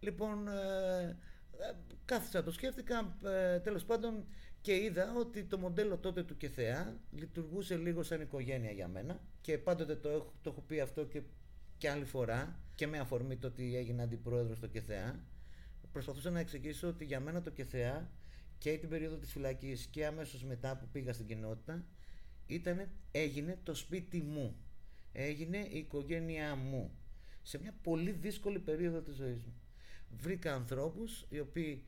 λοιπόν ε, ε, κάθισα το σκέφτηκα ε, τέλος πάντων και είδα ότι το μοντέλο τότε του ΚΕΘΕΑ λειτουργούσε λίγο σαν οικογένεια για μένα και πάντοτε το έχω, το έχω πει αυτό και, και άλλη φορά και με αφορμή το ότι έγινα αντιπρόεδρος στο ΚΕΘΕΑ προσπαθούσα να εξηγήσω ότι για μένα το ΚΕΘΕΑ και την περίοδο της φυλακής και αμέσως μετά που πήγα στην κοινότητα ήτανε, έγινε το σπίτι μου. Έγινε η οικογένειά μου. Σε μια πολύ δύσκολη περίοδο της ζωής μου. Βρήκα ανθρώπους οι οποίοι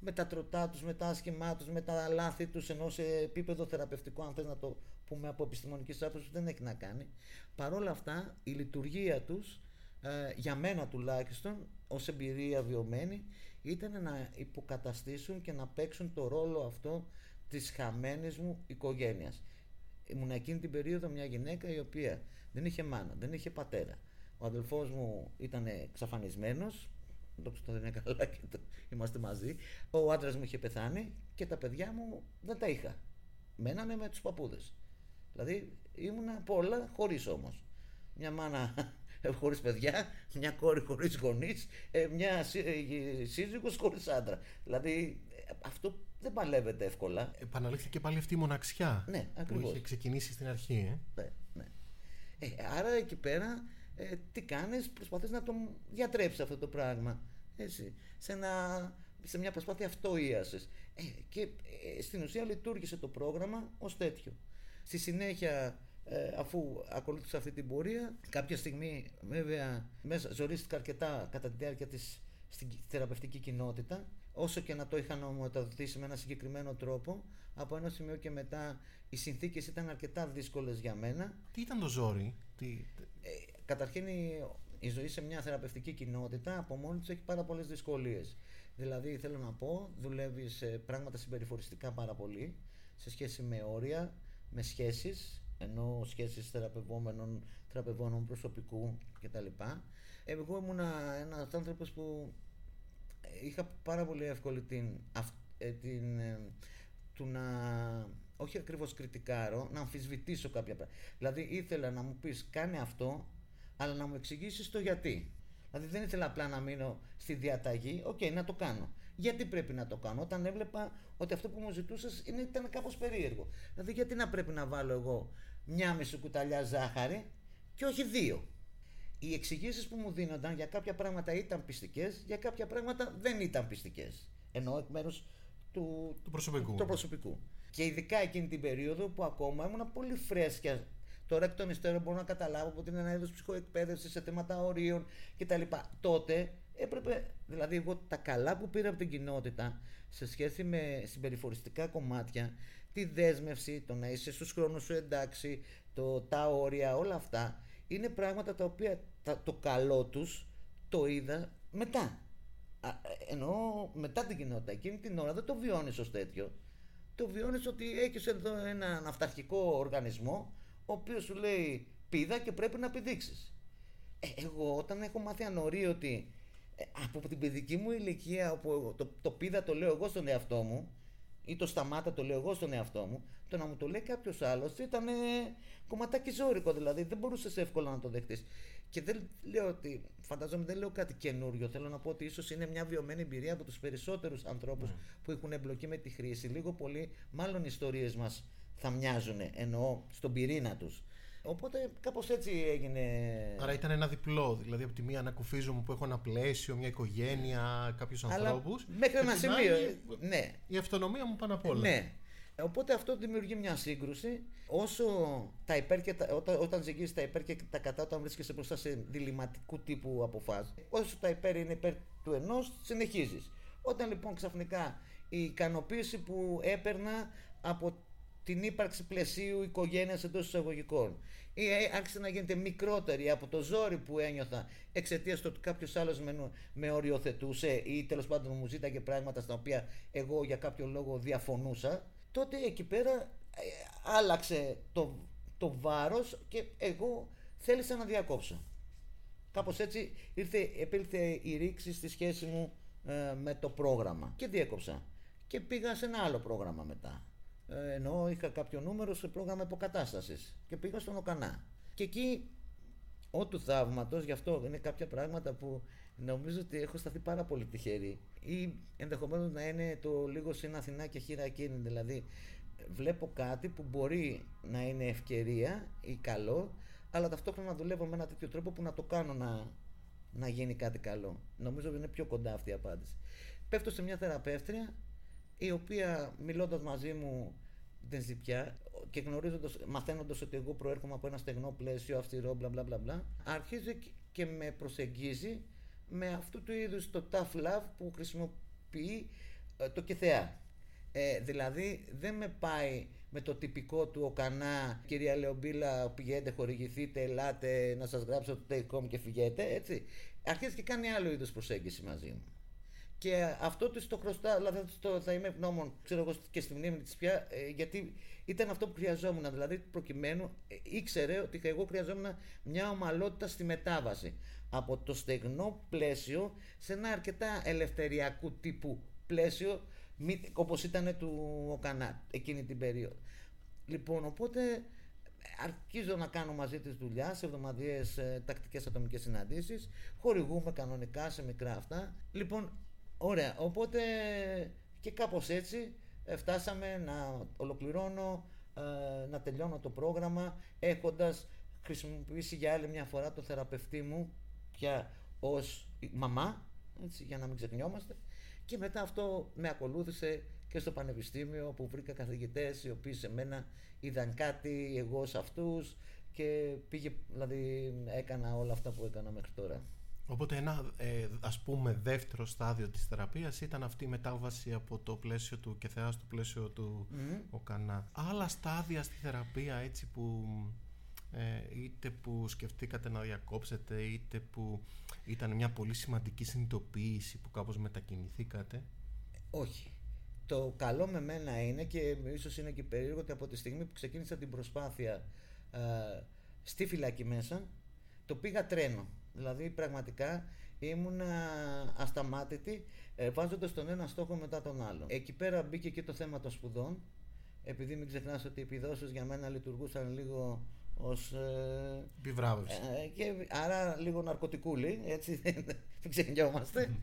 με τα τροτά τους, με τα άσχημά τους, με τα λάθη τους ενώ σε επίπεδο θεραπευτικό αν θες να το πούμε από επιστημονικής άποψης δεν έχει να κάνει. Παρόλα αυτά η λειτουργία τους ε, για μένα τουλάχιστον ως εμπειρία βιωμένη ήταν να υποκαταστήσουν και να παίξουν το ρόλο αυτό της χαμένης μου οικογένειας. Ήμουν εκείνη την περίοδο μια γυναίκα η οποία δεν είχε μάνα, δεν είχε πατέρα. Ο αδελφός μου ήταν εξαφανισμένος δόξα το δεν είναι καλά και το, είμαστε μαζί. Ο άντρας μου είχε πεθάνει και τα παιδιά μου δεν τα είχα. Μένανε με τους παππούδες. Δηλαδή ήμουνα πολλά χωρίς όμως. Μια μάνα (laughs) χωρίς παιδιά, μια κόρη χωρίς γονείς, ε, μια ε, σύζυγος χωρίς άντρα. Δηλαδή αυτό δεν παλεύεται εύκολα. Επαναλήφθηκε πάλι αυτή η μοναξιά ναι, που είχε ξεκινήσει στην αρχή. Ε; Ναι, ναι. Ε, άρα εκεί πέρα ε, τι κάνεις, προσπαθείς να το διατρέψεις αυτό το πράγμα. Έτσι, σε, ένα, σε μια προσπάθεια αυτοίασης. Ε, και ε, στην ουσία λειτουργήσε το πρόγραμμα ως τέτοιο. Στη συνέχεια, ε, αφού ακολούθησα αυτή την πορεία, κάποια στιγμή βέβαια μέσα, ζορίστηκα αρκετά κατά τη διάρκεια της στην θεραπευτική κοινότητα, όσο και να το είχαν μεταδοθεί με ένα συγκεκριμένο τρόπο, από ένα σημείο και μετά οι συνθήκες ήταν αρκετά δύσκολες για μένα. Τι ήταν το ζόρι; Τι... Ε, καταρχήν η, η ζωή σε μια θεραπευτική κοινότητα από μόνη της έχει πάρα πολλές δυσκολίες. Δηλαδή, θέλω να πω, δουλεύεις σε πράγματα συμπεριφοριστικά πάρα πολύ σε σχέση με όρια, με σχέσεις, ενώ σχέσεις θεραπευόμενων, θεραπευόμενων προσωπικού κτλ. Εγώ ήμουν ένας άνθρωπος που είχα πάρα πολύ εύκολη την, ε, την, ε, του να όχι ακριβώς κριτικάρω, να αμφισβητήσω κάποια πράγματα. Δηλαδή ήθελα να μου πεις κάνε αυτό, αλλά να μου εξηγήσεις το γιατί. Δηλαδή δεν ήθελα απλά να μείνω στη διαταγή, OK, okay, να το κάνω. Γιατί πρέπει να το κάνω, όταν έβλεπα ότι αυτό που μου ζητούσες ήταν κάπως περίεργο. Δηλαδή, γιατί να πρέπει να βάλω εγώ μια μισή κουταλιά ζάχαρη και όχι δύο; Οι εξηγήσεις που μου δίνονταν για κάποια πράγματα ήταν πιστικές, για κάποια πράγματα δεν ήταν πιστικές. Ενώ εκ μέρους του, του προσωπικού. του προσωπικού. Και ειδικά εκείνη την περίοδο που ακόμα ήμουν πολύ φρέσκια Τώρα εκ των υστέρων μπορώ να καταλάβω ότι είναι ένα είδος ψυχοεκπαίδευσης σε θέματα ορίων κτλ. Τότε έπρεπε, δηλαδή, εγώ τα καλά που πήρα από την κοινότητα σε σχέση με συμπεριφοριστικά κομμάτια, τη δέσμευση, το να είσαι στους χρόνους σου εντάξει, το, τα όρια, όλα αυτά, είναι πράγματα τα οποία το καλό τους το είδα μετά. Ενώ μετά την κοινότητα, εκείνη την ώρα δεν το βιώνεις ως τέτοιο. Το βιώνεις ότι έχεις εδώ έναν αυταρχικό οργανισμό ο οποίος σου λέει πίδα και πρέπει να πηδήξεις. Ε, εγώ όταν έχω μάθει ανορί ότι ε, από την παιδική μου ηλικία, όπου το, το πίδα το λέω εγώ στον εαυτό μου, ή το σταμάτα, το λέω εγώ στον εαυτό μου, το να μου το λέει κάποιος άλλος ήταν κομματάκι ζώρικο δηλαδή. Δεν μπορούσες εύκολα να το δεχτείς. Και δεν λέω ότι, φανταζόμαι, δεν λέω κάτι καινούριο. Θέλω να πω ότι ίσως είναι μια βιωμένη εμπειρία από τους περισσότερους ανθρώπους ναι. που έχουν εμπλοκή με τη χρήση. Λίγο πολύ, μάλλον οι ιστορίες μας θα μοιάζουν, εννοώ στον πυρήνα τους. Οπότε κάπως έτσι έγινε. Άρα ήταν ένα διπλό. Δηλαδή από τη μία ανακουφίζομαι που έχω ένα πλαίσιο, μια οικογένεια, κάποιους ανθρώπους. Μέχρι ένα σημείο. ναι. Η αυτονομία μου πάνω απ' όλα. Ναι. Οπότε αυτό δημιουργεί μια σύγκρουση. Όσο τα υπέρ και τα, όταν, όταν ζυγίζει τα υπέρ και τα κατά, όταν βρίσκεσαι μπροστά σε διληματικού τύπου αποφάσεις, όσο τα υπέρ είναι υπέρ του ενός, συνεχίζεις. Όταν λοιπόν ξαφνικά η ικανοποίηση που έπαιρνα από την ύπαρξη πλαισίου οικογένειας εντός εισαγωγικών ή ε, άρχισε να γίνεται μικρότερη από το ζόρι που ένιωθα εξαιτίας του ότι κάποιος άλλος με, με οριοθετούσε ή τέλος πάντων μου ζήταγε πράγματα στα οποία εγώ για κάποιο λόγο διαφωνούσα, τότε εκεί πέρα ε, άλλαξε το, το βάρος και εγώ θέλησα να διακόψω. Κάπως έτσι ήρθε, επήλθε η ρήξη στη σχέση μου ε, με το πρόγραμμα και διέκοψα. Και πήγα σε ένα άλλο πρόγραμμα μετά. Ε, ενώ είχα κάποιο νούμερο σε πρόγραμμα υποκατάστασης και πήγα στον Οκανά. Και εκεί, ό του θαύματος, γι' αυτό είναι κάποια πράγματα που νομίζω ότι έχω σταθεί πάρα πολύ τυχερή. Ή ενδεχομένως να είναι το λίγο συν Αθηνά και χείρα εκείνη. Δηλαδή, βλέπω κάτι που μπορεί να είναι ευκαιρία ή καλό, αλλά ταυτόχρονα δουλεύω με ένα τέτοιο τρόπο που να το κάνω να, να γίνει κάτι καλό. Νομίζω ότι είναι πιο κοντά αυτή η απάντηση. Πέφτω σε μια θεραπεύτρια η οποία μιλώντας μαζί μου δεν ζει πια και γνωρίζοντας, μαθαίνοντας ότι εγώ προέρχομαι από ένα στεγνό πλαίσιο αυστηρό μπλα μπλα μπλα μπλα αρχίζει και με προσεγγίζει με αυτού του είδους το tough love που χρησιμοποιεί ε, το κεθεά. Ε, δηλαδή δεν με πάει με το τυπικό του ο Κανά, κυρία Λεομπίλα, πηγαίνετε, χορηγηθείτε, ελάτε να σας γράψω το take home και φυγέτε, έτσι. Αρχίζει και κάνει άλλο είδος προσέγγιση μαζί μου. Και αυτό τη το χρωστά, δηλαδή το, θα είμαι ευγνώμων, ξέρω εγώ και στη μνήμη της πια, ε, γιατί ήταν αυτό που χρειαζόμουν. Δηλαδή, προκειμένου ε, ήξερε ότι εγώ χρειαζόμουν μια ομαλότητα στη μετάβαση από το στεγνό πλαίσιο σε ένα αρκετά ελευθεριακού τύπου πλαίσιο, όπως ήταν του Οκανά εκείνη την περίοδο. Λοιπόν, οπότε αρχίζω να κάνω μαζί της δουλειά σε εβδομαδιαίες ε, τακτικές ατομικές συναντήσεις χορηγούμε κανονικά σε μικρά αυτά λοιπόν Ωραία, οπότε και κάπως έτσι ε, φτάσαμε να ολοκληρώνω, ε, να τελειώνω το πρόγραμμα έχοντας χρησιμοποιήσει για άλλη μια φορά το θεραπευτή μου πια ως μαμά, έτσι, για να μην ξεχνιόμαστε και μετά αυτό με ακολούθησε και στο πανεπιστήμιο που βρήκα καθηγητές οι οποίοι σε μένα είδαν κάτι, εγώ σε αυτούς και πήγε, δηλαδή έκανα όλα αυτά που έκανα μέχρι τώρα. Οπότε ένα ε, ας πούμε δεύτερο στάδιο της θεραπείας ήταν αυτή η μετάβαση από το πλαίσιο του Κεθεάς στο πλαίσιο του mm. Οκανά. Άλλα στάδια στη θεραπεία έτσι που ε, είτε που σκεφτήκατε να διακόψετε είτε που ήταν μια πολύ σημαντική συνειδητοποίηση που κάπως μετακινηθήκατε; Όχι. Το καλό με μένα είναι και ίσως είναι και περίεργο ότι από τη στιγμή που ξεκίνησα την προσπάθεια ε, στη φυλακή μέσα το πήγα τρένο. Δηλαδή πραγματικά ήμουν ασταμάτητη ε, βάζοντας τον ένα στόχο μετά τον άλλο. Εκεί πέρα μπήκε και το θέμα των σπουδών. Επειδή μην ξεχνάς ότι οι επιδόσεις για μένα λειτουργούσαν λίγο ως... Ε, Επιβράβευση. Ε, και, άρα λίγο ναρκωτικούλη, έτσι (laughs) δεν ξεχνιόμαστε.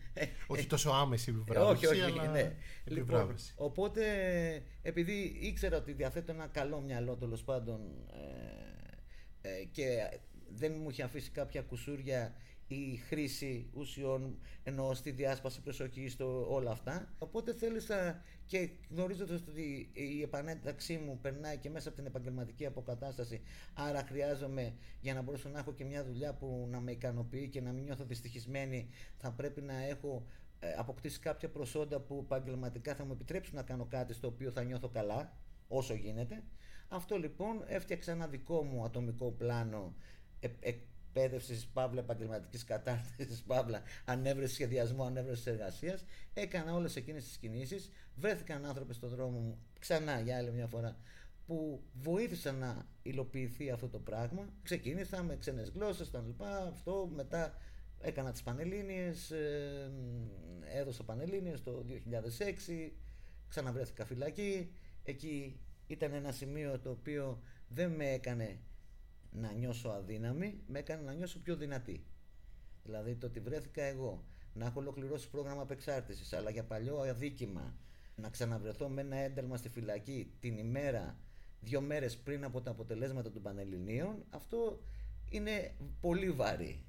όχι τόσο άμεση επιβράβευση, όχι, όχι, αλλά ναι. Λοιπόν, οπότε, επειδή ήξερα ότι διαθέτω ένα καλό μυαλό τέλος πάντων ε, ε, και δεν μου είχε αφήσει κάποια κουσούρια η χρήση ουσιών ενώ στη διάσπαση προσοχή στο όλα αυτά. Οπότε θέλησα και γνωρίζοντας ότι η επανένταξή μου περνάει και μέσα από την επαγγελματική αποκατάσταση, άρα χρειάζομαι για να μπορέσω να έχω και μια δουλειά που να με ικανοποιεί και να μην νιώθω δυστυχισμένη, θα πρέπει να έχω ε, αποκτήσει κάποια προσόντα που επαγγελματικά θα μου επιτρέψουν να κάνω κάτι στο οποίο θα νιώθω καλά, όσο γίνεται. Αυτό λοιπόν έφτιαξα ένα δικό μου ατομικό πλάνο εκπαίδευσης, παύλα επαγγελματικής κατάρτισης, παύλα ανέβρεση σχεδιασμού, ανέβρεση εργασίας. Έκανα όλες εκείνες τις κινήσεις. Βρέθηκαν άνθρωποι στον δρόμο μου ξανά για άλλη μια φορά που βοήθησαν να υλοποιηθεί αυτό το πράγμα. Ξεκίνησα με ξένες γλώσσες, τα λοιπά. Αυτό μετά έκανα τις Πανελλήνιες, ε, έδωσα Πανελλήνιες το 2006 Ξαναβρέθηκα φυλακή. Εκεί ήταν ένα σημείο το οποίο δεν με έκανε να νιώσω αδύναμη, με έκανε να νιώσω πιο δυνατή. Δηλαδή το ότι βρέθηκα εγώ να έχω ολοκληρώσει πρόγραμμα απεξάρτησης, αλλά για παλιό αδίκημα να ξαναβρεθώ με ένα ένταλμα στη φυλακή την ημέρα, δύο μέρες πριν από τα αποτελέσματα των Πανελληνίων, αυτό είναι πολύ βαρύ.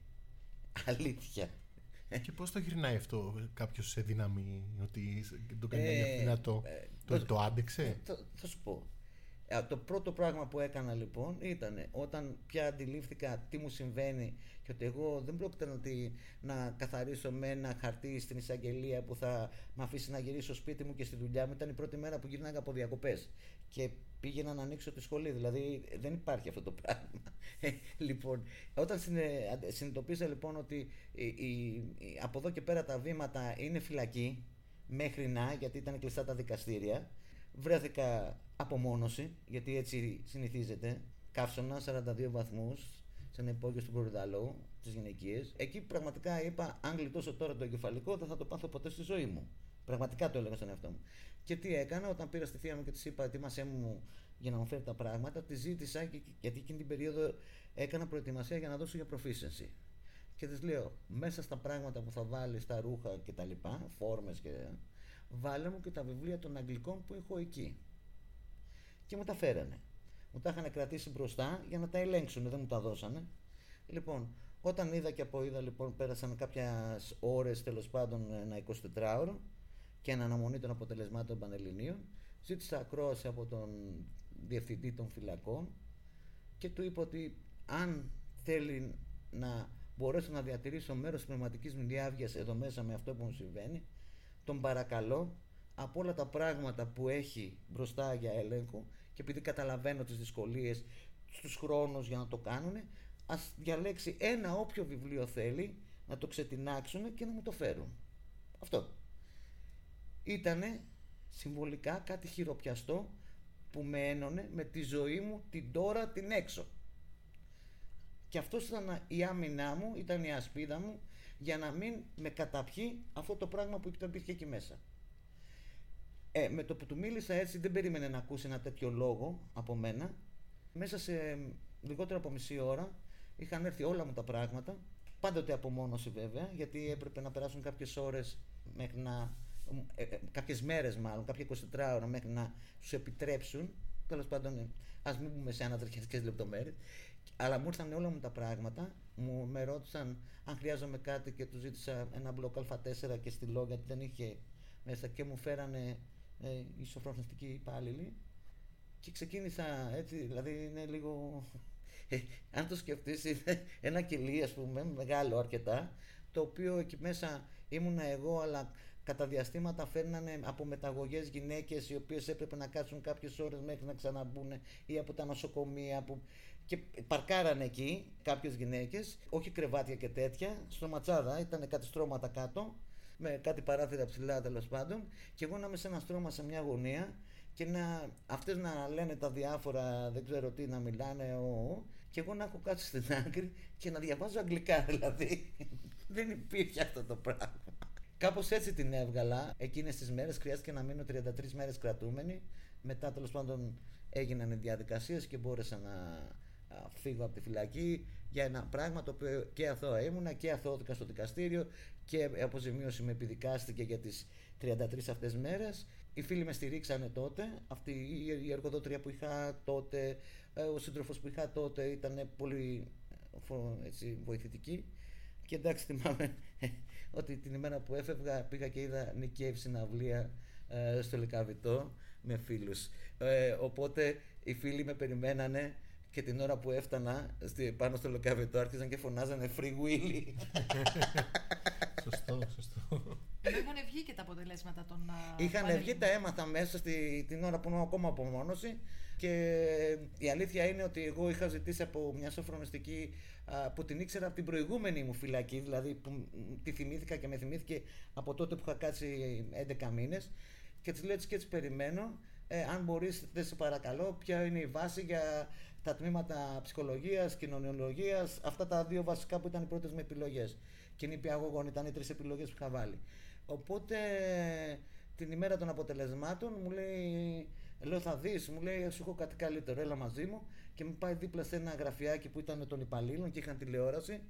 Αλήθεια. Και πώς το γυρνάει αυτό κάποιος σε δύναμη, ότι το κάνει ε, δυνατό, ε, το, το, άντεξε; Ε, θα σου πω. Ε, το πρώτο πράγμα που έκανα λοιπόν ήταν όταν πια αντιλήφθηκα τι μου συμβαίνει και ότι εγώ δεν πρόκειται να, να καθαρίσω με ένα χαρτί στην εισαγγελία που θα με αφήσει να γυρίσω σπίτι μου και στη δουλειά μου. Ήταν η πρώτη μέρα που γυρνάγα από διακοπές και πήγαινα να ανοίξω τη σχολή. Δηλαδή δεν υπάρχει αυτό το πράγμα. Ε, λοιπόν, όταν συνειδητοποίησα λοιπόν ότι η, η, από εδώ και πέρα τα βήματα είναι φυλακή μέχρι να, γιατί ήταν κλειστά τα δικαστήρια, βρέθηκα απομόνωση, γιατί έτσι συνηθίζεται. Καύσωνα 42 βαθμούς σε ένα υπόγειο του Κορυδαλού, τις γυναικείες. Εκεί πραγματικά είπα: Αν γλιτώσω τώρα το εγκεφαλικό, δεν θα το πάθω ποτέ στη ζωή μου. Πραγματικά το έλεγα στον εαυτό μου. Και τι έκανα, όταν πήρα στη θεία μου και της είπα: Ετοίμασέ μου για να μου φέρει τα πράγματα, τη ζήτησα, γιατί εκείνη την περίοδο έκανα προετοιμασία για να δώσω για proficiency. Και της λέω: Μέσα στα πράγματα που θα βάλεις, τα ρούχα κτλ., φόρμες και. Βάλε μου και τα βιβλία των Αγγλικών που έχω εκεί και μου τα φέρανε. Μου τα είχαν κρατήσει μπροστά για να τα ελέγξουν, δεν μου τα δώσανε. Λοιπόν, όταν είδα και από είδα, λοιπόν, πέρασαν κάποια ώρες τέλος πάντων ένα 24ωρο και ένα αναμονή των αποτελεσμάτων των Πανελληνίων. Ζήτησα ακρόαση από τον διευθυντή των φυλακών και του είπα ότι αν θέλει να μπορέσω να διατηρήσω μέρος πνευματικής μου διάβγειας εδώ μέσα με αυτό που μου συμβαίνει, τον παρακαλώ από όλα τα πράγματα που έχει μπροστά για έλεγχο και επειδή καταλαβαίνω τις δυσκολίες στους χρόνους για να το κάνουν ας διαλέξει ένα όποιο βιβλίο θέλει να το ξετινάξουν και να μου το φέρουν. Αυτό. Ήτανε συμβολικά κάτι χειροπιαστό που με ένωνε με τη ζωή μου την τώρα την έξω. Και αυτός ήταν η άμυνά μου, ήταν η ασπίδα μου για να μην με καταπιεί αυτό το πράγμα που υπήρχε εκεί μέσα. Ε, με το που του μίλησα έτσι δεν περίμενε να ακούσει ένα τέτοιο λόγο από μένα. Μέσα σε λιγότερο από μισή ώρα είχαν έρθει όλα μου τα πράγματα. Πάντοτε απομόνωση βέβαια, γιατί έπρεπε να περάσουν κάποιες ώρες μέχρι να... Ε, ε, κάποιες μέρες μάλλον, κάποια 24 ώρα μέχρι να τους επιτρέψουν. Τέλος πάντων, ε, ας μην πούμε σε ανατριχιαστικές λεπτομέρειες. Αλλά μου ήρθαν όλα μου τα πράγματα. Μου με ρώτησαν αν χρειάζομαι κάτι και τους ζήτησα ένα μπλοκ Α4 και στη λόγια γιατί δεν είχε μέσα και μου φέρανε ε, οι σοφρονιστικοί υπάλληλοι και ξεκίνησα έτσι, δηλαδή είναι λίγο... Ε, αν το σκεφτείς είναι ένα κελί ας πούμε μεγάλο αρκετά το οποίο εκεί μέσα ήμουνα εγώ αλλά κατά διαστήματα φέρνανε από μεταγωγές γυναίκες οι οποίες έπρεπε να κάτσουν κάποιες ώρες μέχρι να ξαναμπούν ή από τα νοσοκομεία που... και παρκάρανε εκεί κάποιες γυναίκες όχι κρεβάτια και τέτοια στο ματσάδα ήταν κάτι στρώματα κάτω με κάτι παράθυρα ψηλά τέλος πάντων και εγώ να είμαι σε ένα στρώμα σε μια γωνία και να, αυτές να λένε τα διάφορα, δεν ξέρω τι, να μιλάνε, ο, και εγώ να έχω κάτσει στην άκρη και να διαβάζω αγγλικά (laughs) δηλαδή. δεν υπήρχε αυτό το πράγμα. Κάπως έτσι την έβγαλα. Εκείνες τις μέρες χρειάστηκε να μείνω 33 μέρες κρατούμενη. Μετά τέλος πάντων έγιναν οι διαδικασίες και μπόρεσα να φύγω από τη φυλακή για ένα πράγμα το οποίο και αθώα ήμουνα και αθώθηκα στο δικαστήριο και αποζημίωση με επιδικάστηκε για τις 33 αυτές μέρες. Οι φίλοι με στηρίξανε τότε, αυτή η εργοδότρια που είχα τότε, ε, ο σύντροφος που είχα τότε ήταν πολύ ε, έτσι, βοηθητική και εντάξει θυμάμαι ότι την ημέρα που έφευγα πήγα και είδα νικαίη συναυλία ε, στο Λικαβιτό με φίλους. οπότε οι φίλοι με περιμένανε και την ώρα που έφτανα πάνω στο λοκαβιτό άρχισαν και φωνάζανε free willy. (laughs) σωστό, σωστό. Εδώ είχαν βγει και τα αποτελέσματα των. Είχαν βγει, τα έμαθα μέσα στη, την ώρα που ήμουν ακόμα απομόνωση. Και η αλήθεια είναι ότι εγώ είχα ζητήσει από μια σοφρονιστική που την ήξερα από την προηγούμενη μου φυλακή, δηλαδή που τη θυμήθηκα και με θυμήθηκε από τότε που είχα κάτσει 11 μήνες. Και της λέω έτσι και έτσι περιμένω. Ε, αν μπορείς, δεν σε παρακαλώ, ποια είναι η βάση για τα τμήματα ψυχολογίας, κοινωνιολογίας, αυτά τα δύο βασικά που ήταν οι πρώτες με επιλογές. Και νηπιαγωγών ήταν οι τρεις επιλογές που είχα βάλει. Οπότε την ημέρα των αποτελεσμάτων μου λέει, λέω θα δεις, μου λέει σου έχω κάτι καλύτερο, έλα μαζί μου και με πάει δίπλα σε ένα γραφιάκι που ήταν των υπαλλήλων και είχαν τηλεόραση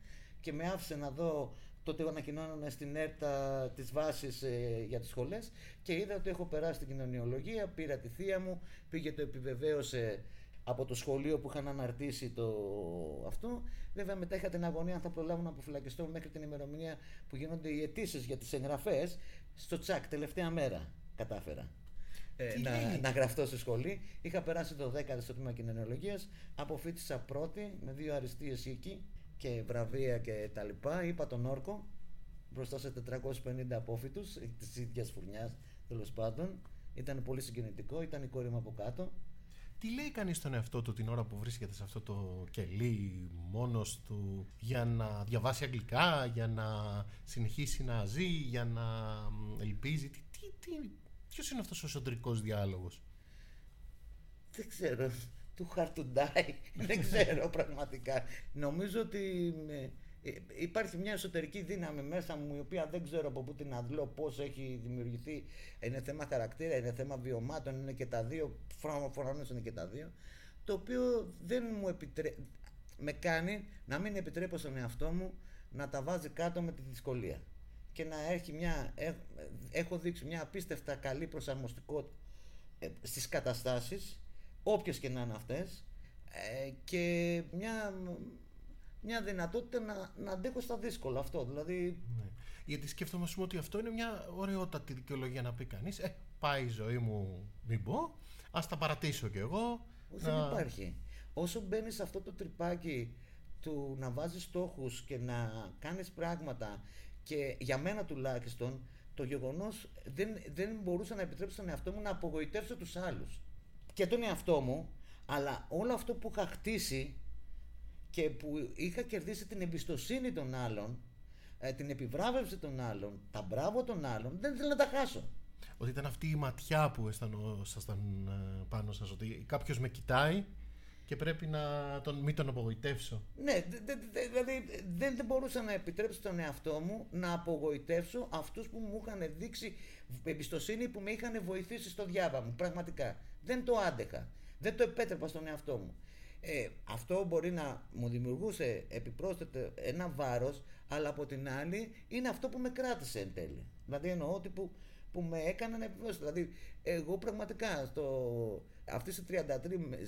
και με άφησε να δω τότε ανακοινώνανε στην ΕΡΤΑ τις βάσεις ε, για τις σχολές και είδα ότι έχω περάσει την κοινωνιολογία, πήρα τη θεία μου, πήγε το επιβεβαίωσε από το σχολείο που είχαν αναρτήσει το αυτό. Βέβαια, μετά είχα την αγωνία αν θα προλάβω να αποφυλακιστώ μέχρι την ημερομηνία που γίνονται οι αιτήσεις για τις εγγραφές. Στο τσακ, τελευταία μέρα κατάφερα. Ε, να, να γραφτώ στη σχολή. Είχα περάσει το 10 στο τμήμα κοινωνιολογία. Αποφύτησα πρώτη με δύο αριστείες εκεί και βραβεία και τα λοιπά. Είπα τον όρκο μπροστά σε 450 απόφοιτους της ίδιας φουρνιάς τέλος πάντων. Ήταν πολύ συγκινητικό, ήταν η κόρη μου από κάτω. Τι λέει κανείς στον εαυτό του την ώρα που βρίσκεται σε αυτό το κελί μόνος του για να διαβάσει αγγλικά, για να συνεχίσει να ζει, για να ελπίζει. Τι, τι, τι, ποιος είναι αυτός ο εσωτερικός διάλογος; Δεν ξέρω. Του hard to die. Δεν ξέρω (laughs) πραγματικά. Νομίζω ότι ε, υπάρχει μια εσωτερική δύναμη μέσα μου η οποία δεν ξέρω από πού την αντλώ, πώς έχει δημιουργηθεί. Είναι θέμα χαρακτήρα, είναι θέμα βιωμάτων, είναι και τα δύο, προφανώς είναι και τα δύο, το οποίο δεν μου επιτρέπει, με κάνει να μην επιτρέπω στον εαυτό μου να τα βάζει κάτω με τη δυσκολία και να έχει μια, έχω δείξει μια απίστευτα καλή προσαρμοστικότητα ε, στις καταστάσεις, όποιες και να είναι αυτές, ε, και μια μια δυνατότητα να, να αντέχω στα δύσκολα αυτό. Δηλαδή... Ναι. Γιατί σκέφτομαι πούμε, ότι αυτό είναι μια ωραιότατη δικαιολογία να πει κανείς. Ε, πάει η ζωή μου, μην πω. Α τα παρατήσω κι εγώ. Δεν να... υπάρχει. Όσο μπαίνεις σε αυτό το τρυπάκι του να βάζεις στόχους και να κάνεις πράγματα και για μένα τουλάχιστον το γεγονός δεν, δεν μπορούσα να επιτρέψω τον εαυτό μου να απογοητεύσω τους άλλους. Και τον εαυτό μου, αλλά όλο αυτό που είχα χτίσει και που είχα κερδίσει την εμπιστοσύνη των άλλων, ε, την επιβράβευση των άλλων, τα μπράβο των άλλων, δεν ήθελα να τα χάσω. Ότι ήταν αυτή η ματιά που αισθανόσασταν ε, πάνω σας, ότι κάποιος με κοιτάει και πρέπει να τον, μην τον απογοητεύσω. Ναι, δηλαδή δεν, δεν μπορούσα να επιτρέψω τον εαυτό μου να απογοητεύσω αυτούς που μου είχαν δείξει εμπιστοσύνη που με είχαν βοηθήσει στο διάβα μου, πραγματικά. Δεν το άντεχα. Δεν το επέτρεπα στον εαυτό μου. Ε, αυτό μπορεί να μου δημιουργούσε επιπρόσθετο ένα βάρος αλλά από την άλλη είναι αυτό που με κράτησε εν τέλει δηλαδή εννοώ ότι που, που με έκανε να επιβεβαιώσω δηλαδή εγώ πραγματικά στο, αυτές οι 33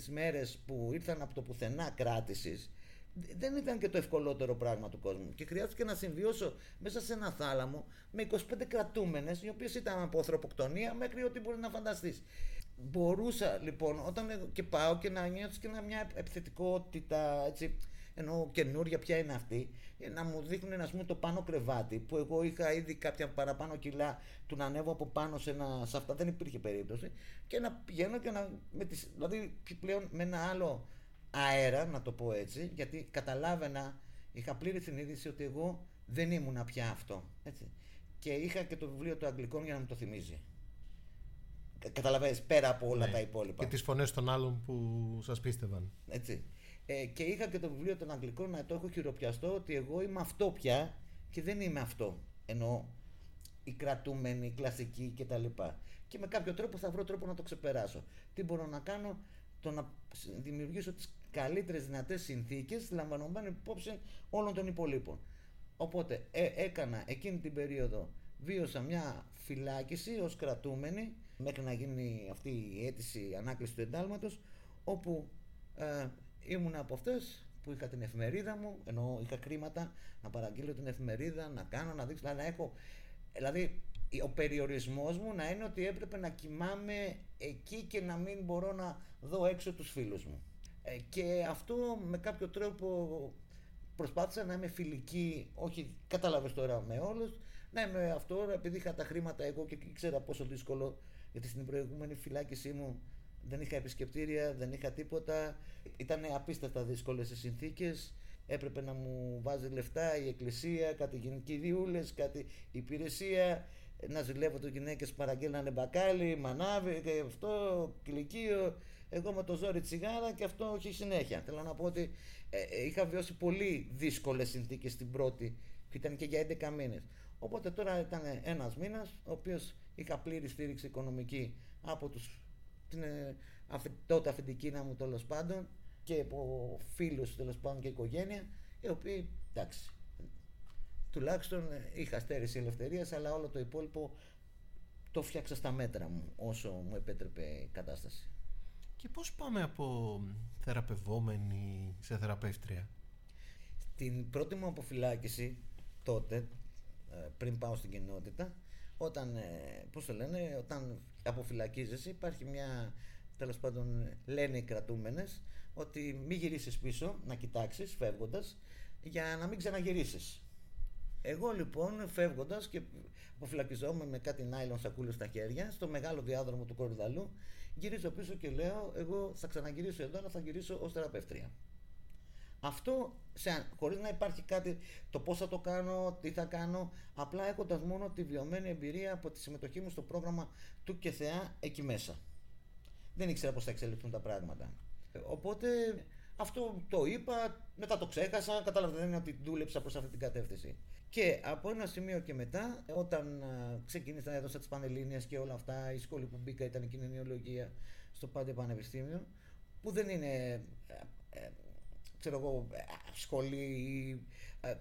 μέρες που ήρθαν από το πουθενά κράτησης δεν ήταν και το ευκολότερο πράγμα του κόσμου. Και χρειάστηκε να συμβιώσω μέσα σε ένα θάλαμο με 25 κρατούμενες, οι οποίες ήταν από ανθρωποκτονία μέχρι ό,τι μπορεί να φανταστείς. Μπορούσα λοιπόν όταν και πάω και να νιώθω και μια επιθετικότητα έτσι, ενώ καινούρια ποια είναι αυτή, να μου δείχνουν ας πούμε, το πάνω κρεβάτι που εγώ είχα ήδη κάποια παραπάνω κιλά του να ανέβω από πάνω σε, ένα, σε αυτά, δεν υπήρχε περίπτωση και να πηγαίνω και να. Με τις, δηλαδή πλέον με ένα άλλο αέρα, να το πω έτσι, γιατί καταλάβαινα, είχα πλήρη συνείδηση ότι εγώ δεν ήμουν πια αυτό. Έτσι. Και είχα και το βιβλίο του Αγγλικών για να μου το θυμίζει. Καταλαβαίνεις, πέρα από όλα ναι. τα υπόλοιπα. Και τις φωνές των άλλων που σας πίστευαν. Έτσι. Ε, και είχα και το βιβλίο των Αγγλικών να το έχω χειροπιαστώ ότι εγώ είμαι αυτό πια και δεν είμαι αυτό. Ενώ η κρατούμενη, η κλασική κτλ. Και με κάποιο τρόπο θα βρω τρόπο να το ξεπεράσω. Τι μπορώ να κάνω, το να δημιουργήσω τις καλύτερες δυνατές συνθήκες λαμβανωμένων υπόψη όλων των υπολείπων. Οπότε ε, έκανα εκείνη την περίοδο, βίωσα μια φυλάκιση ως κρατούμενη μέχρι να γίνει αυτή η αίτηση ανάκληση του εντάλματος όπου ε, ήμουν από αυτές που είχα την εφημερίδα μου, ενώ είχα κρίματα να παραγγείλω την εφημερίδα, να κάνω, να δείξω, να έχω. Δηλαδή, ο περιορισμός μου να είναι ότι έπρεπε να κοιμάμαι εκεί και να μην μπορώ να δω έξω τους φίλους μου. Ε, και αυτό με κάποιο τρόπο προσπάθησα να είμαι φιλική, όχι κατάλαβες τώρα με όλους, να είμαι αυτό επειδή είχα τα χρήματα εγώ και ήξερα πόσο δύσκολο, γιατί στην προηγούμενη φυλάκισή μου δεν είχα επισκεπτήρια, δεν είχα τίποτα, ήταν απίστευτα δύσκολες οι συνθήκες, έπρεπε να μου βάζει λεφτά η εκκλησία, κάτι γενικηδιούλες, κάτι υπηρεσία, να ζηλεύω το γυναίκες παραγγέλνανε μπακάλι, μανάβι και αυτό, κηλικείο, εγώ με το ζόρι τσιγάρα και αυτό όχι συνέχεια. Θέλω να πω ότι ε, ε είχα βιώσει πολύ δύσκολες συνθήκες στην πρώτη, που ήταν και για 11 μήνες. Οπότε τώρα ήταν ένας μήνας, ο οποίος είχα πλήρη στήριξη οικονομική από τους, την ε, τότε αφεντική μου τέλος πάντων και από φίλους τέλος πάντων και οικογένεια, οι οποίοι εντάξει, τουλάχιστον είχα στέρηση ελευθερίας, αλλά όλο το υπόλοιπο το φτιάξα στα μέτρα μου όσο μου επέτρεπε η κατάσταση. Και πώς πάμε από θεραπευόμενη σε θεραπεύτρια; Την πρώτη μου αποφυλάκηση τότε, ε, πριν πάω στην κοινότητα, όταν, ε, πώς το λένε, όταν αποφυλακίζεσαι υπάρχει μια, τέλος πάντων λένε οι κρατούμενες, ότι μην γυρίσεις πίσω, να κοιτάξεις φεύγοντας, για να μην ξαναγυρίσεις. Εγώ λοιπόν φεύγοντας και αποφυλακιζόμουν με κάτι νάιλον σακούλες στα χέρια, στο μεγάλο διάδρομο του Κορυδαλού, γυρίζω πίσω και λέω: Εγώ θα ξαναγυρίσω εδώ, αλλά θα γυρίσω ως θεραπεύτρια. Αυτό χωρίς να υπάρχει κάτι το πώς θα το κάνω, τι θα κάνω, απλά έχοντας μόνο τη βιωμένη εμπειρία από τη συμμετοχή μου στο πρόγραμμα του και Θεά εκεί μέσα. Δεν ήξερα πώς θα εξελιχθούν τα πράγματα. Οπότε αυτό το είπα, μετά το ξέχασα, κατάλαβα ότι δούλεψα προς αυτή την κατεύθυνση. Και από ένα σημείο και μετά, όταν ξεκίνησα, έδωσα τις Πανελλήνιες και όλα αυτά, η σχολή που μπήκα ήταν η κοινωνιολογία στο Πάντε Πανεπιστήμιο, που δεν είναι ε, ε, ξέρω εγώ, ε, σχολή ή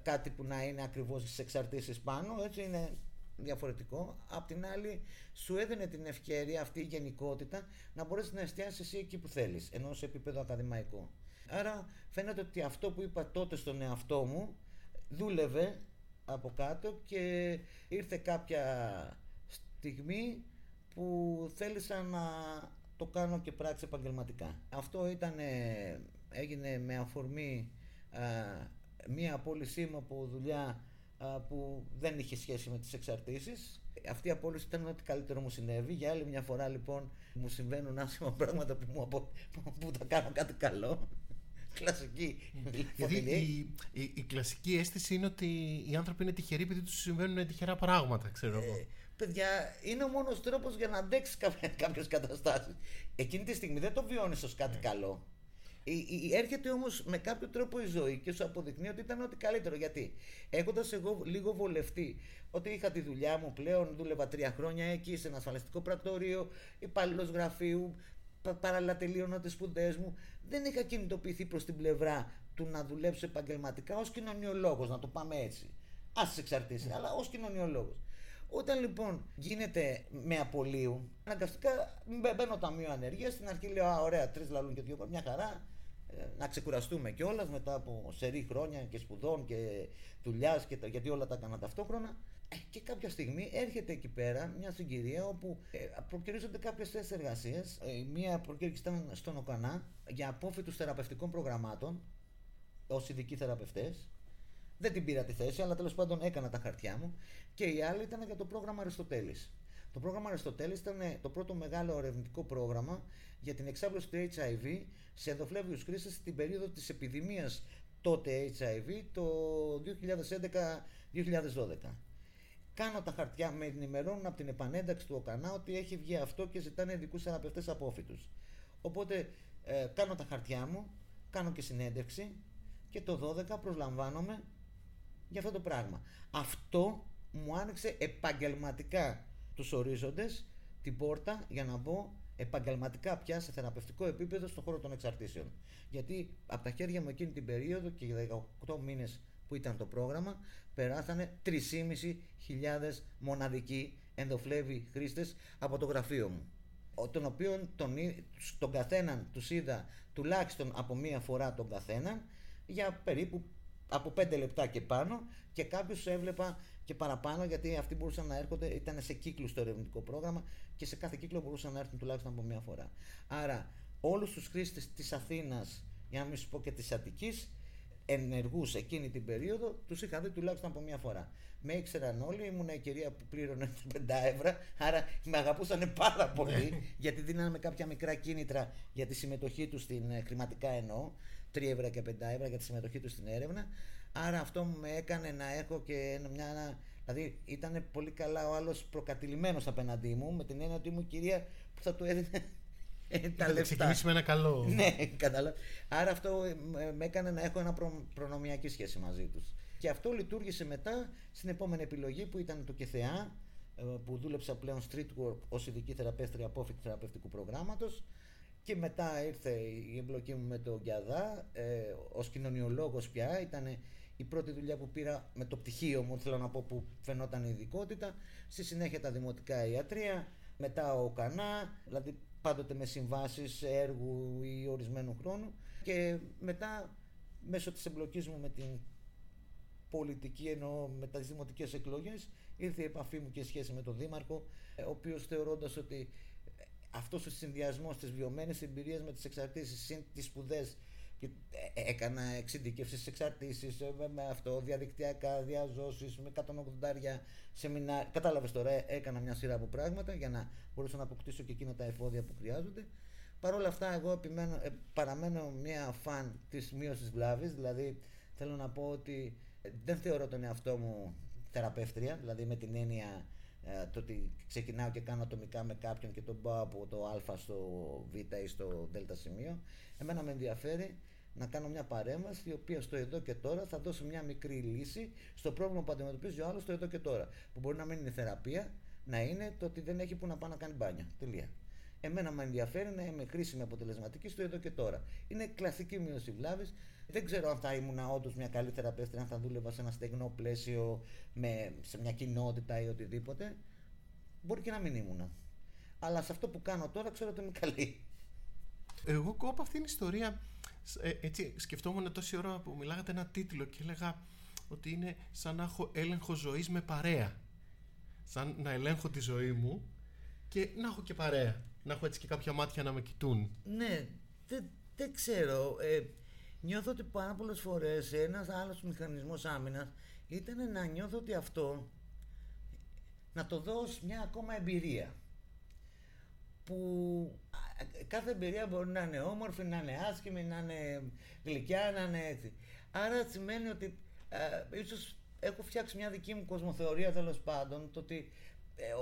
κάτι που να είναι ακριβώς στις εξαρτήσεις πάνω, έτσι είναι διαφορετικό. Απ' την άλλη, σου έδινε την ευκαιρία αυτή η γενικότητα να μπορέσεις να εστιάσεις εσύ εκεί που θέλεις, ενώ σε επίπεδο ακαδημαϊκό. Άρα φαίνεται ότι αυτό που είπα τότε στον εαυτό μου δούλευε από κάτω και ήρθε κάποια στιγμή που θέλησα να το κάνω και πράξη επαγγελματικά. Αυτό ήταν, έγινε με αφορμή μία απόλυσή μου από δουλειά που δεν είχε σχέση με τις εξαρτήσεις. Αυτή η απόλυση ήταν ό,τι καλύτερο μου συνέβη. Για άλλη μια φορά λοιπόν μου συμβαίνουν άσχημα πράγματα που, μου απο... που θα κάνω κάτι καλό (laughs) κλασική Γιατί η, η, η, κλασική αίσθηση είναι ότι οι άνθρωποι είναι τυχεροί επειδή τους συμβαίνουν τυχερά πράγματα, ξέρω εγώ. Ε, παιδιά, είναι ο μόνος τρόπος για να αντέξεις κάποιες καταστάσεις. Εκείνη τη στιγμή δεν το βιώνεις ως κάτι ναι. καλό. Η, έρχεται όμως με κάποιο τρόπο η ζωή και σου αποδεικνύει ότι ήταν ό,τι καλύτερο. Γιατί έχοντας εγώ λίγο βολευτεί ότι είχα τη δουλειά μου πλέον, δούλευα τρία χρόνια εκεί σε ένα ασφαλιστικό πρακτορείο, υπάλληλος γραφείου, παράλληλα τελείωνα τις σπουδές μου, δεν είχα κινητοποιηθεί προς την πλευρά του να δουλέψω επαγγελματικά ως κοινωνιολόγος, να το πάμε έτσι. Α τι εξαρτήσει, ναι. αλλά ως κοινωνιολόγος. Όταν λοιπόν γίνεται με απολύου, αναγκαστικά μπαίνω ταμείο ανεργίας. Στην αρχή λέω: Α, ωραία, τρεις λαλούν και δύο, μια χαρά. Ε, να ξεκουραστούμε κιόλας μετά από σερή χρόνια και σπουδών και δουλειάς, γιατί όλα τα έκανα ταυτόχρονα. Ε, και κάποια στιγμή έρχεται εκεί πέρα μια συγκυρία όπου ε, προκυρίζονται κάποιες θέσεις εργασίας. Ε, μία προκήρυξη ήταν στον ΟΚΑΝΑ για απόφυτου θεραπευτικών προγραμμάτων ως ειδικοί θεραπευτές. Δεν την πήρα τη θέση, αλλά τέλος πάντων έκανα τα χαρτιά μου. Και η άλλη ήταν για το πρόγραμμα Αριστοτέλης. Το πρόγραμμα Αριστοτέλης ήταν το πρώτο μεγάλο ερευνητικό πρόγραμμα για την εξάπλωση του HIV σε ενδοφλέβιους χρήστες στην περίοδο της επιδημίας τότε HIV το 2011-2012. Κάνω τα χαρτιά, με ενημερώνουν από την επανένταξη του ΟΚΑΝΑ ότι έχει βγει αυτό και ζητάνε ειδικούς θεραπευτές απόφυτου. Οπότε ε, κάνω τα χαρτιά μου, κάνω και συνέντευξη και το 12 προσλαμβάνομαι για αυτό το πράγμα. Αυτό μου άνοιξε επαγγελματικά τους ορίζοντες, την πόρτα για να μπω επαγγελματικά πια σε θεραπευτικό επίπεδο στον χώρο των εξαρτήσεων. Γιατί από τα χέρια μου εκείνη την περίοδο και για 18 μήνες που ήταν το πρόγραμμα, περάσανε 3.500 μοναδικοί ενδοφλέβοι χρήστες από το γραφείο μου τον οποίο τον, τον καθέναν τους είδα τουλάχιστον από μία φορά τον καθέναν για περίπου από 5 λεπτά και πάνω και κάποιους έβλεπα και παραπάνω γιατί αυτοί μπορούσαν να έρχονται, ήταν σε κύκλους το ερευνητικό πρόγραμμα και σε κάθε κύκλο μπορούσαν να έρθουν τουλάχιστον από μία φορά. Άρα όλους τους χρήστες της Αθήνας, για να μην σου πω και της Αττικής, ενεργούς εκείνη την περίοδο, τους είχα δει τουλάχιστον από μία φορά. Με ήξεραν όλοι, ήμουν η κυρία που πλήρωνε 5 ευρώ, άρα με αγαπούσαν πάρα πολύ, ναι. γιατί δίνανε κάποια μικρά κίνητρα για τη συμμετοχή τους στην ε, χρηματικά εννοώ, 3 ευρώ και 5 ευρώ για τη συμμετοχή τους στην έρευνα. Άρα αυτό με έκανε να έχω και μια. Δηλαδή ήταν πολύ καλά ο άλλος προκατηλημένος απέναντί μου, με την έννοια ότι ήμουν κυρία που θα του έδινε (laughs) ε, τα λεφτά. ξεκινήσει με ένα καλό. ναι, κατάλαβα. Άρα αυτό με έκανε να έχω ένα προ, προνομιακή σχέση μαζί τους. Και αυτό λειτουργήσε μετά στην επόμενη επιλογή που ήταν το ΚΕΘΕΑ, ε, που δούλεψα πλέον street work ως ειδική θεραπεύτρια απόφυτη θεραπευτικού προγράμματος και μετά ήρθε η εμπλοκή μου με τον Γκιαδά. Ε, ως κοινωνιολόγος πια ήταν η πρώτη δουλειά που πήρα με το πτυχίο μου θέλω να πω που φαινόταν η ειδικότητα. Στη συνέχεια τα δημοτικά ιατρία μετά ο Κανά δηλαδή πάντοτε με συμβάσεις έργου ή ορισμένου χρόνου. Και μετά μέσω της εμπλοκής μου με την πολιτική εννοώ με τις δημοτικές εκλογές ήρθε η επαφή μου και σχέση με τον Δήμαρχο ο οποίος θεωρώντας ότι αυτός ο συνδυασμός της βιωμένης εμπειρίας με τις εξαρτήσεις συν τις σπουδές και ε, έκανα εξειδικεύσεις στι εξαρτήσεις ε, με αυτό, διαδικτυακά, διαζώσεις, με 180 σεμινάρια. Κατάλαβες τώρα, ε, έκανα μια σειρά από πράγματα για να μπορέσω να αποκτήσω και εκείνα τα εφόδια που χρειάζονται. Παρ' όλα αυτά, εγώ επιμένω, παραμένω μια φαν της μείωσης βλάβης. Δηλαδή, θέλω να πω ότι δεν θεωρώ τον εαυτό μου θεραπεύτρια, δηλαδή με την έννοια το ότι ξεκινάω και κάνω ατομικά με κάποιον και τον πάω από το α στο β ή στο δ σημείο. Εμένα με ενδιαφέρει να κάνω μια παρέμβαση η οποία στο εδώ και τώρα θα δώσει μια μικρή λύση στο πρόβλημα που αντιμετωπίζει ο άλλος στο εδώ και τώρα. Που μπορεί να μην είναι θεραπεία, να είναι το ότι δεν έχει που να πάει να κάνει μπάνια. Τελεία. Εμένα με ενδιαφέρει να είμαι χρήσιμη αποτελεσματική στο εδώ και τώρα. Είναι κλασική μείωση βλάβης. Δεν ξέρω αν θα ήμουν όντως μια καλή θεραπεύτρια, αν θα δούλευα σε ένα στεγνό πλαίσιο, με, σε μια κοινότητα ή οτιδήποτε. Μπορεί και να μην ήμουν. Αλλά σε αυτό που κάνω τώρα ξέρω ότι είμαι καλή. Εγώ κόπω αυτήν την ιστορία ε, έτσι σκεφτόμουν τόση ώρα που μιλάγατε ένα τίτλο και έλεγα ότι είναι σαν να έχω έλεγχο ζωής με παρέα. Σαν να ελέγχω τη ζωή μου και να έχω και παρέα. Να έχω έτσι και κάποια μάτια να με κοιτούν. Ναι, δεν, δεν ξέρω. Ε, νιώθω ότι πάρα πολλές φορές ένας άλλος μηχανισμός άμυνας ήταν να νιώθω ότι αυτό να το δώσω μια ακόμα εμπειρία που κάθε εμπειρία μπορεί να είναι όμορφη, να είναι άσχημη, να είναι γλυκιά, να είναι έτσι. Άρα σημαίνει ότι ε, ίσως έχω φτιάξει μια δική μου κοσμοθεωρία τέλος πάντων, το ότι ε,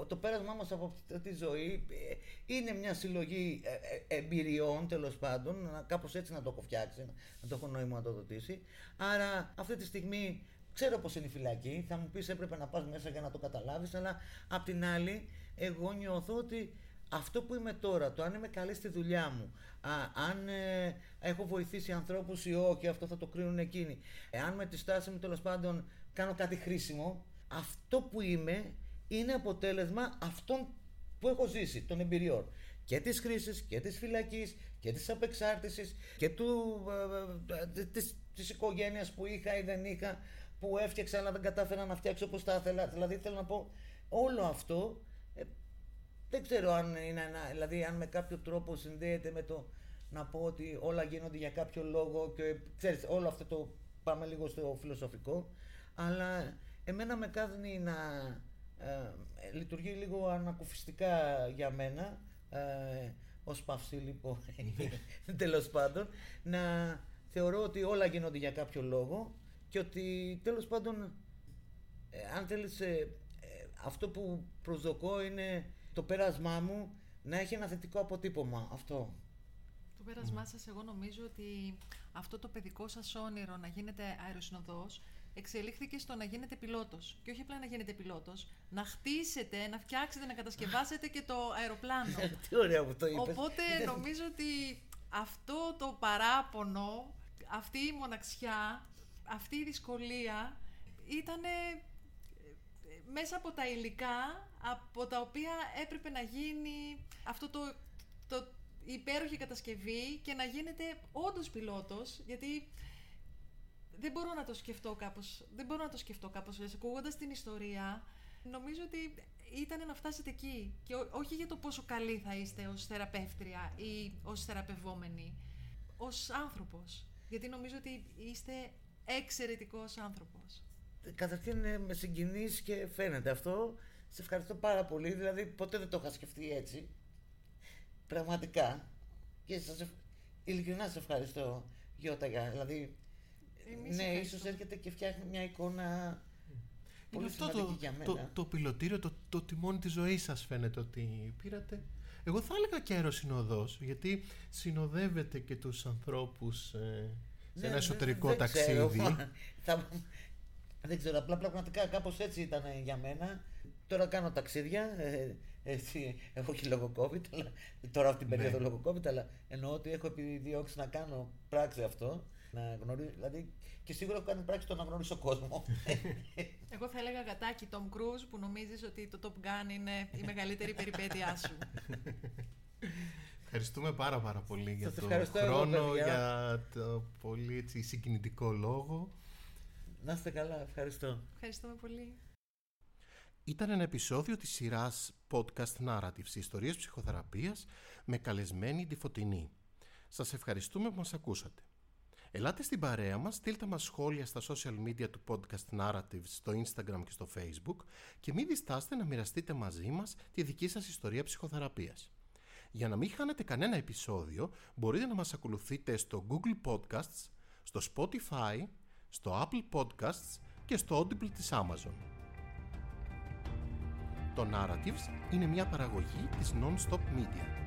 το πέρασμά μας από αυτή τη ζωή ε, είναι μια συλλογή ε, εμπειριών τέλος πάντων, κάπως έτσι να το έχω φτιάξει, να το έχω νόημα να το δοτήσει. Άρα αυτή τη στιγμή ξέρω πως είναι η φυλακή, θα μου πεις έπρεπε να πας μέσα για να το καταλάβεις, αλλά απ' την άλλη εγώ νιώθω ότι αυτό που είμαι τώρα, το αν είμαι καλή στη δουλειά μου, α, αν ε, έχω βοηθήσει ανθρώπους ή όχι, αυτό θα το κρίνουν εκείνοι. Εάν με τη στάση μου τέλος πάντων κάνω κάτι χρήσιμο, αυτό που είμαι είναι αποτέλεσμα αυτών που έχω ζήσει, των εμπειριών. Και της χρήσης και της φυλακής και της απεξάρτησης και του, ε, ε, της, της οικογένειας που είχα ή δεν είχα, που έφτιαξα αλλά δεν κατάφερα να φτιάξω όπως τα ήθελα. Δηλαδή θέλω να πω όλο αυτό δεν ξέρω αν είναι ένα, δηλαδή αν με κάποιο τρόπο συνδέεται με το να πω ότι όλα γίνονται για κάποιο λόγο και ξέρεις όλο αυτό το πάμε λίγο στο φιλοσοφικό αλλά εμένα με κάνει να ε, λειτουργεί λίγο ανακουφιστικά για μένα ε, ως παυσίλιπο (laughs) τέλος πάντων να θεωρώ ότι όλα γίνονται για κάποιο λόγο και ότι τέλος πάντων ε, αν θέλεις ε, αυτό που προσδοκώ είναι το πέρασμά μου να έχει ένα θετικό αποτύπωμα. Αυτό. Το πέρασμά σας, εγώ νομίζω ότι αυτό το παιδικό σας όνειρο να γίνετε αεροσυνοδός εξελίχθηκε στο να γίνετε πιλότος. Και όχι απλά να γίνετε πιλότος, να χτίσετε, να φτιάξετε, να κατασκευάσετε και το αεροπλάνο. (laughs) Τι ωραία που το είπες. Οπότε νομίζω ότι αυτό το παράπονο, αυτή η μοναξιά, αυτή η δυσκολία ήταν μέσα από τα υλικά από τα οποία έπρεπε να γίνει αυτό το, το υπέροχη κατασκευή και να γίνεται όντως πιλότος, γιατί δεν μπορώ να το σκεφτώ κάπως, δεν μπορώ να το σκεφτώ κάπως, ακούγοντας την ιστορία, νομίζω ότι ήταν να φτάσετε εκεί και όχι για το πόσο καλή θα είστε ως θεραπεύτρια ή ως θεραπευόμενη, ως άνθρωπος, γιατί νομίζω ότι είστε εξαιρετικός άνθρωπος καταρχήν ε, με συγκινείς και φαίνεται αυτό. Σε ευχαριστώ πάρα πολύ. Δηλαδή, ποτέ δεν το είχα σκεφτεί έτσι. Πραγματικά. Και σας ευ... ειλικρινά σε ευχαριστώ, Γιώτα. Δηλαδή, Εμείς ναι, ίσως έρχεται και φτιάχνει μια εικόνα πολύ αυτό το, για μένα. Το, το πιλωτήριο, το, το τιμόνι της ζωής σας φαίνεται ότι πήρατε. Εγώ θα έλεγα και αεροσυνοδός, γιατί συνοδεύετε και τους ανθρώπους ε, σε ναι, ένα εσωτερικό ταξίδι. θα, Δεν ξέρω, απλά πραγματικά κάπως έτσι ήταν για μένα. Τώρα κάνω ταξίδια. Ε, έτσι, έχω και λόγω COVID, αλλά, τώρα αυτή την περίοδο Ναι. λόγω COVID, αλλά εννοώ ότι έχω επιδιώξει να κάνω πράξη αυτό. Να γνωρίζω, δηλαδή, και σίγουρα έχω κάνει πράξη το να γνωρίσω κόσμο. (laughs) Εγώ θα έλεγα γατάκι Tom Cruise που νομίζεις ότι το Top Gun είναι η μεγαλύτερη περιπέτειά σου. (laughs) Ευχαριστούμε πάρα πάρα πολύ για Σας το ευχαριστώ εγώ, χρόνο, παιδιά. για το πολύ έτσι, συγκινητικό λόγο. να είστε καλά, ευχαριστώ. Ευχαριστούμε πολύ. Ήταν ένα επεισόδιο της σειράς podcast Narratives, ιστορίες ψυχοθεραπείας, με καλεσμένη τη Φωτεινή. Σας ευχαριστούμε που μας ακούσατε. Ελάτε στην παρέα μας, στείλτε μας σχόλια στα social media του podcast Narratives, στο Instagram και στο Facebook και μην διστάστε να μοιραστείτε μαζί μας τη δική σας ιστορία ψυχοθεραπείας. Για να μην χάνετε κανένα επεισόδιο, μπορείτε να μας ακολουθείτε στο Google Podcasts, στο Spotify, στο Apple Podcasts και στο Audible της Amazon. Το Narratives είναι μια παραγωγή της Non-Stop Media.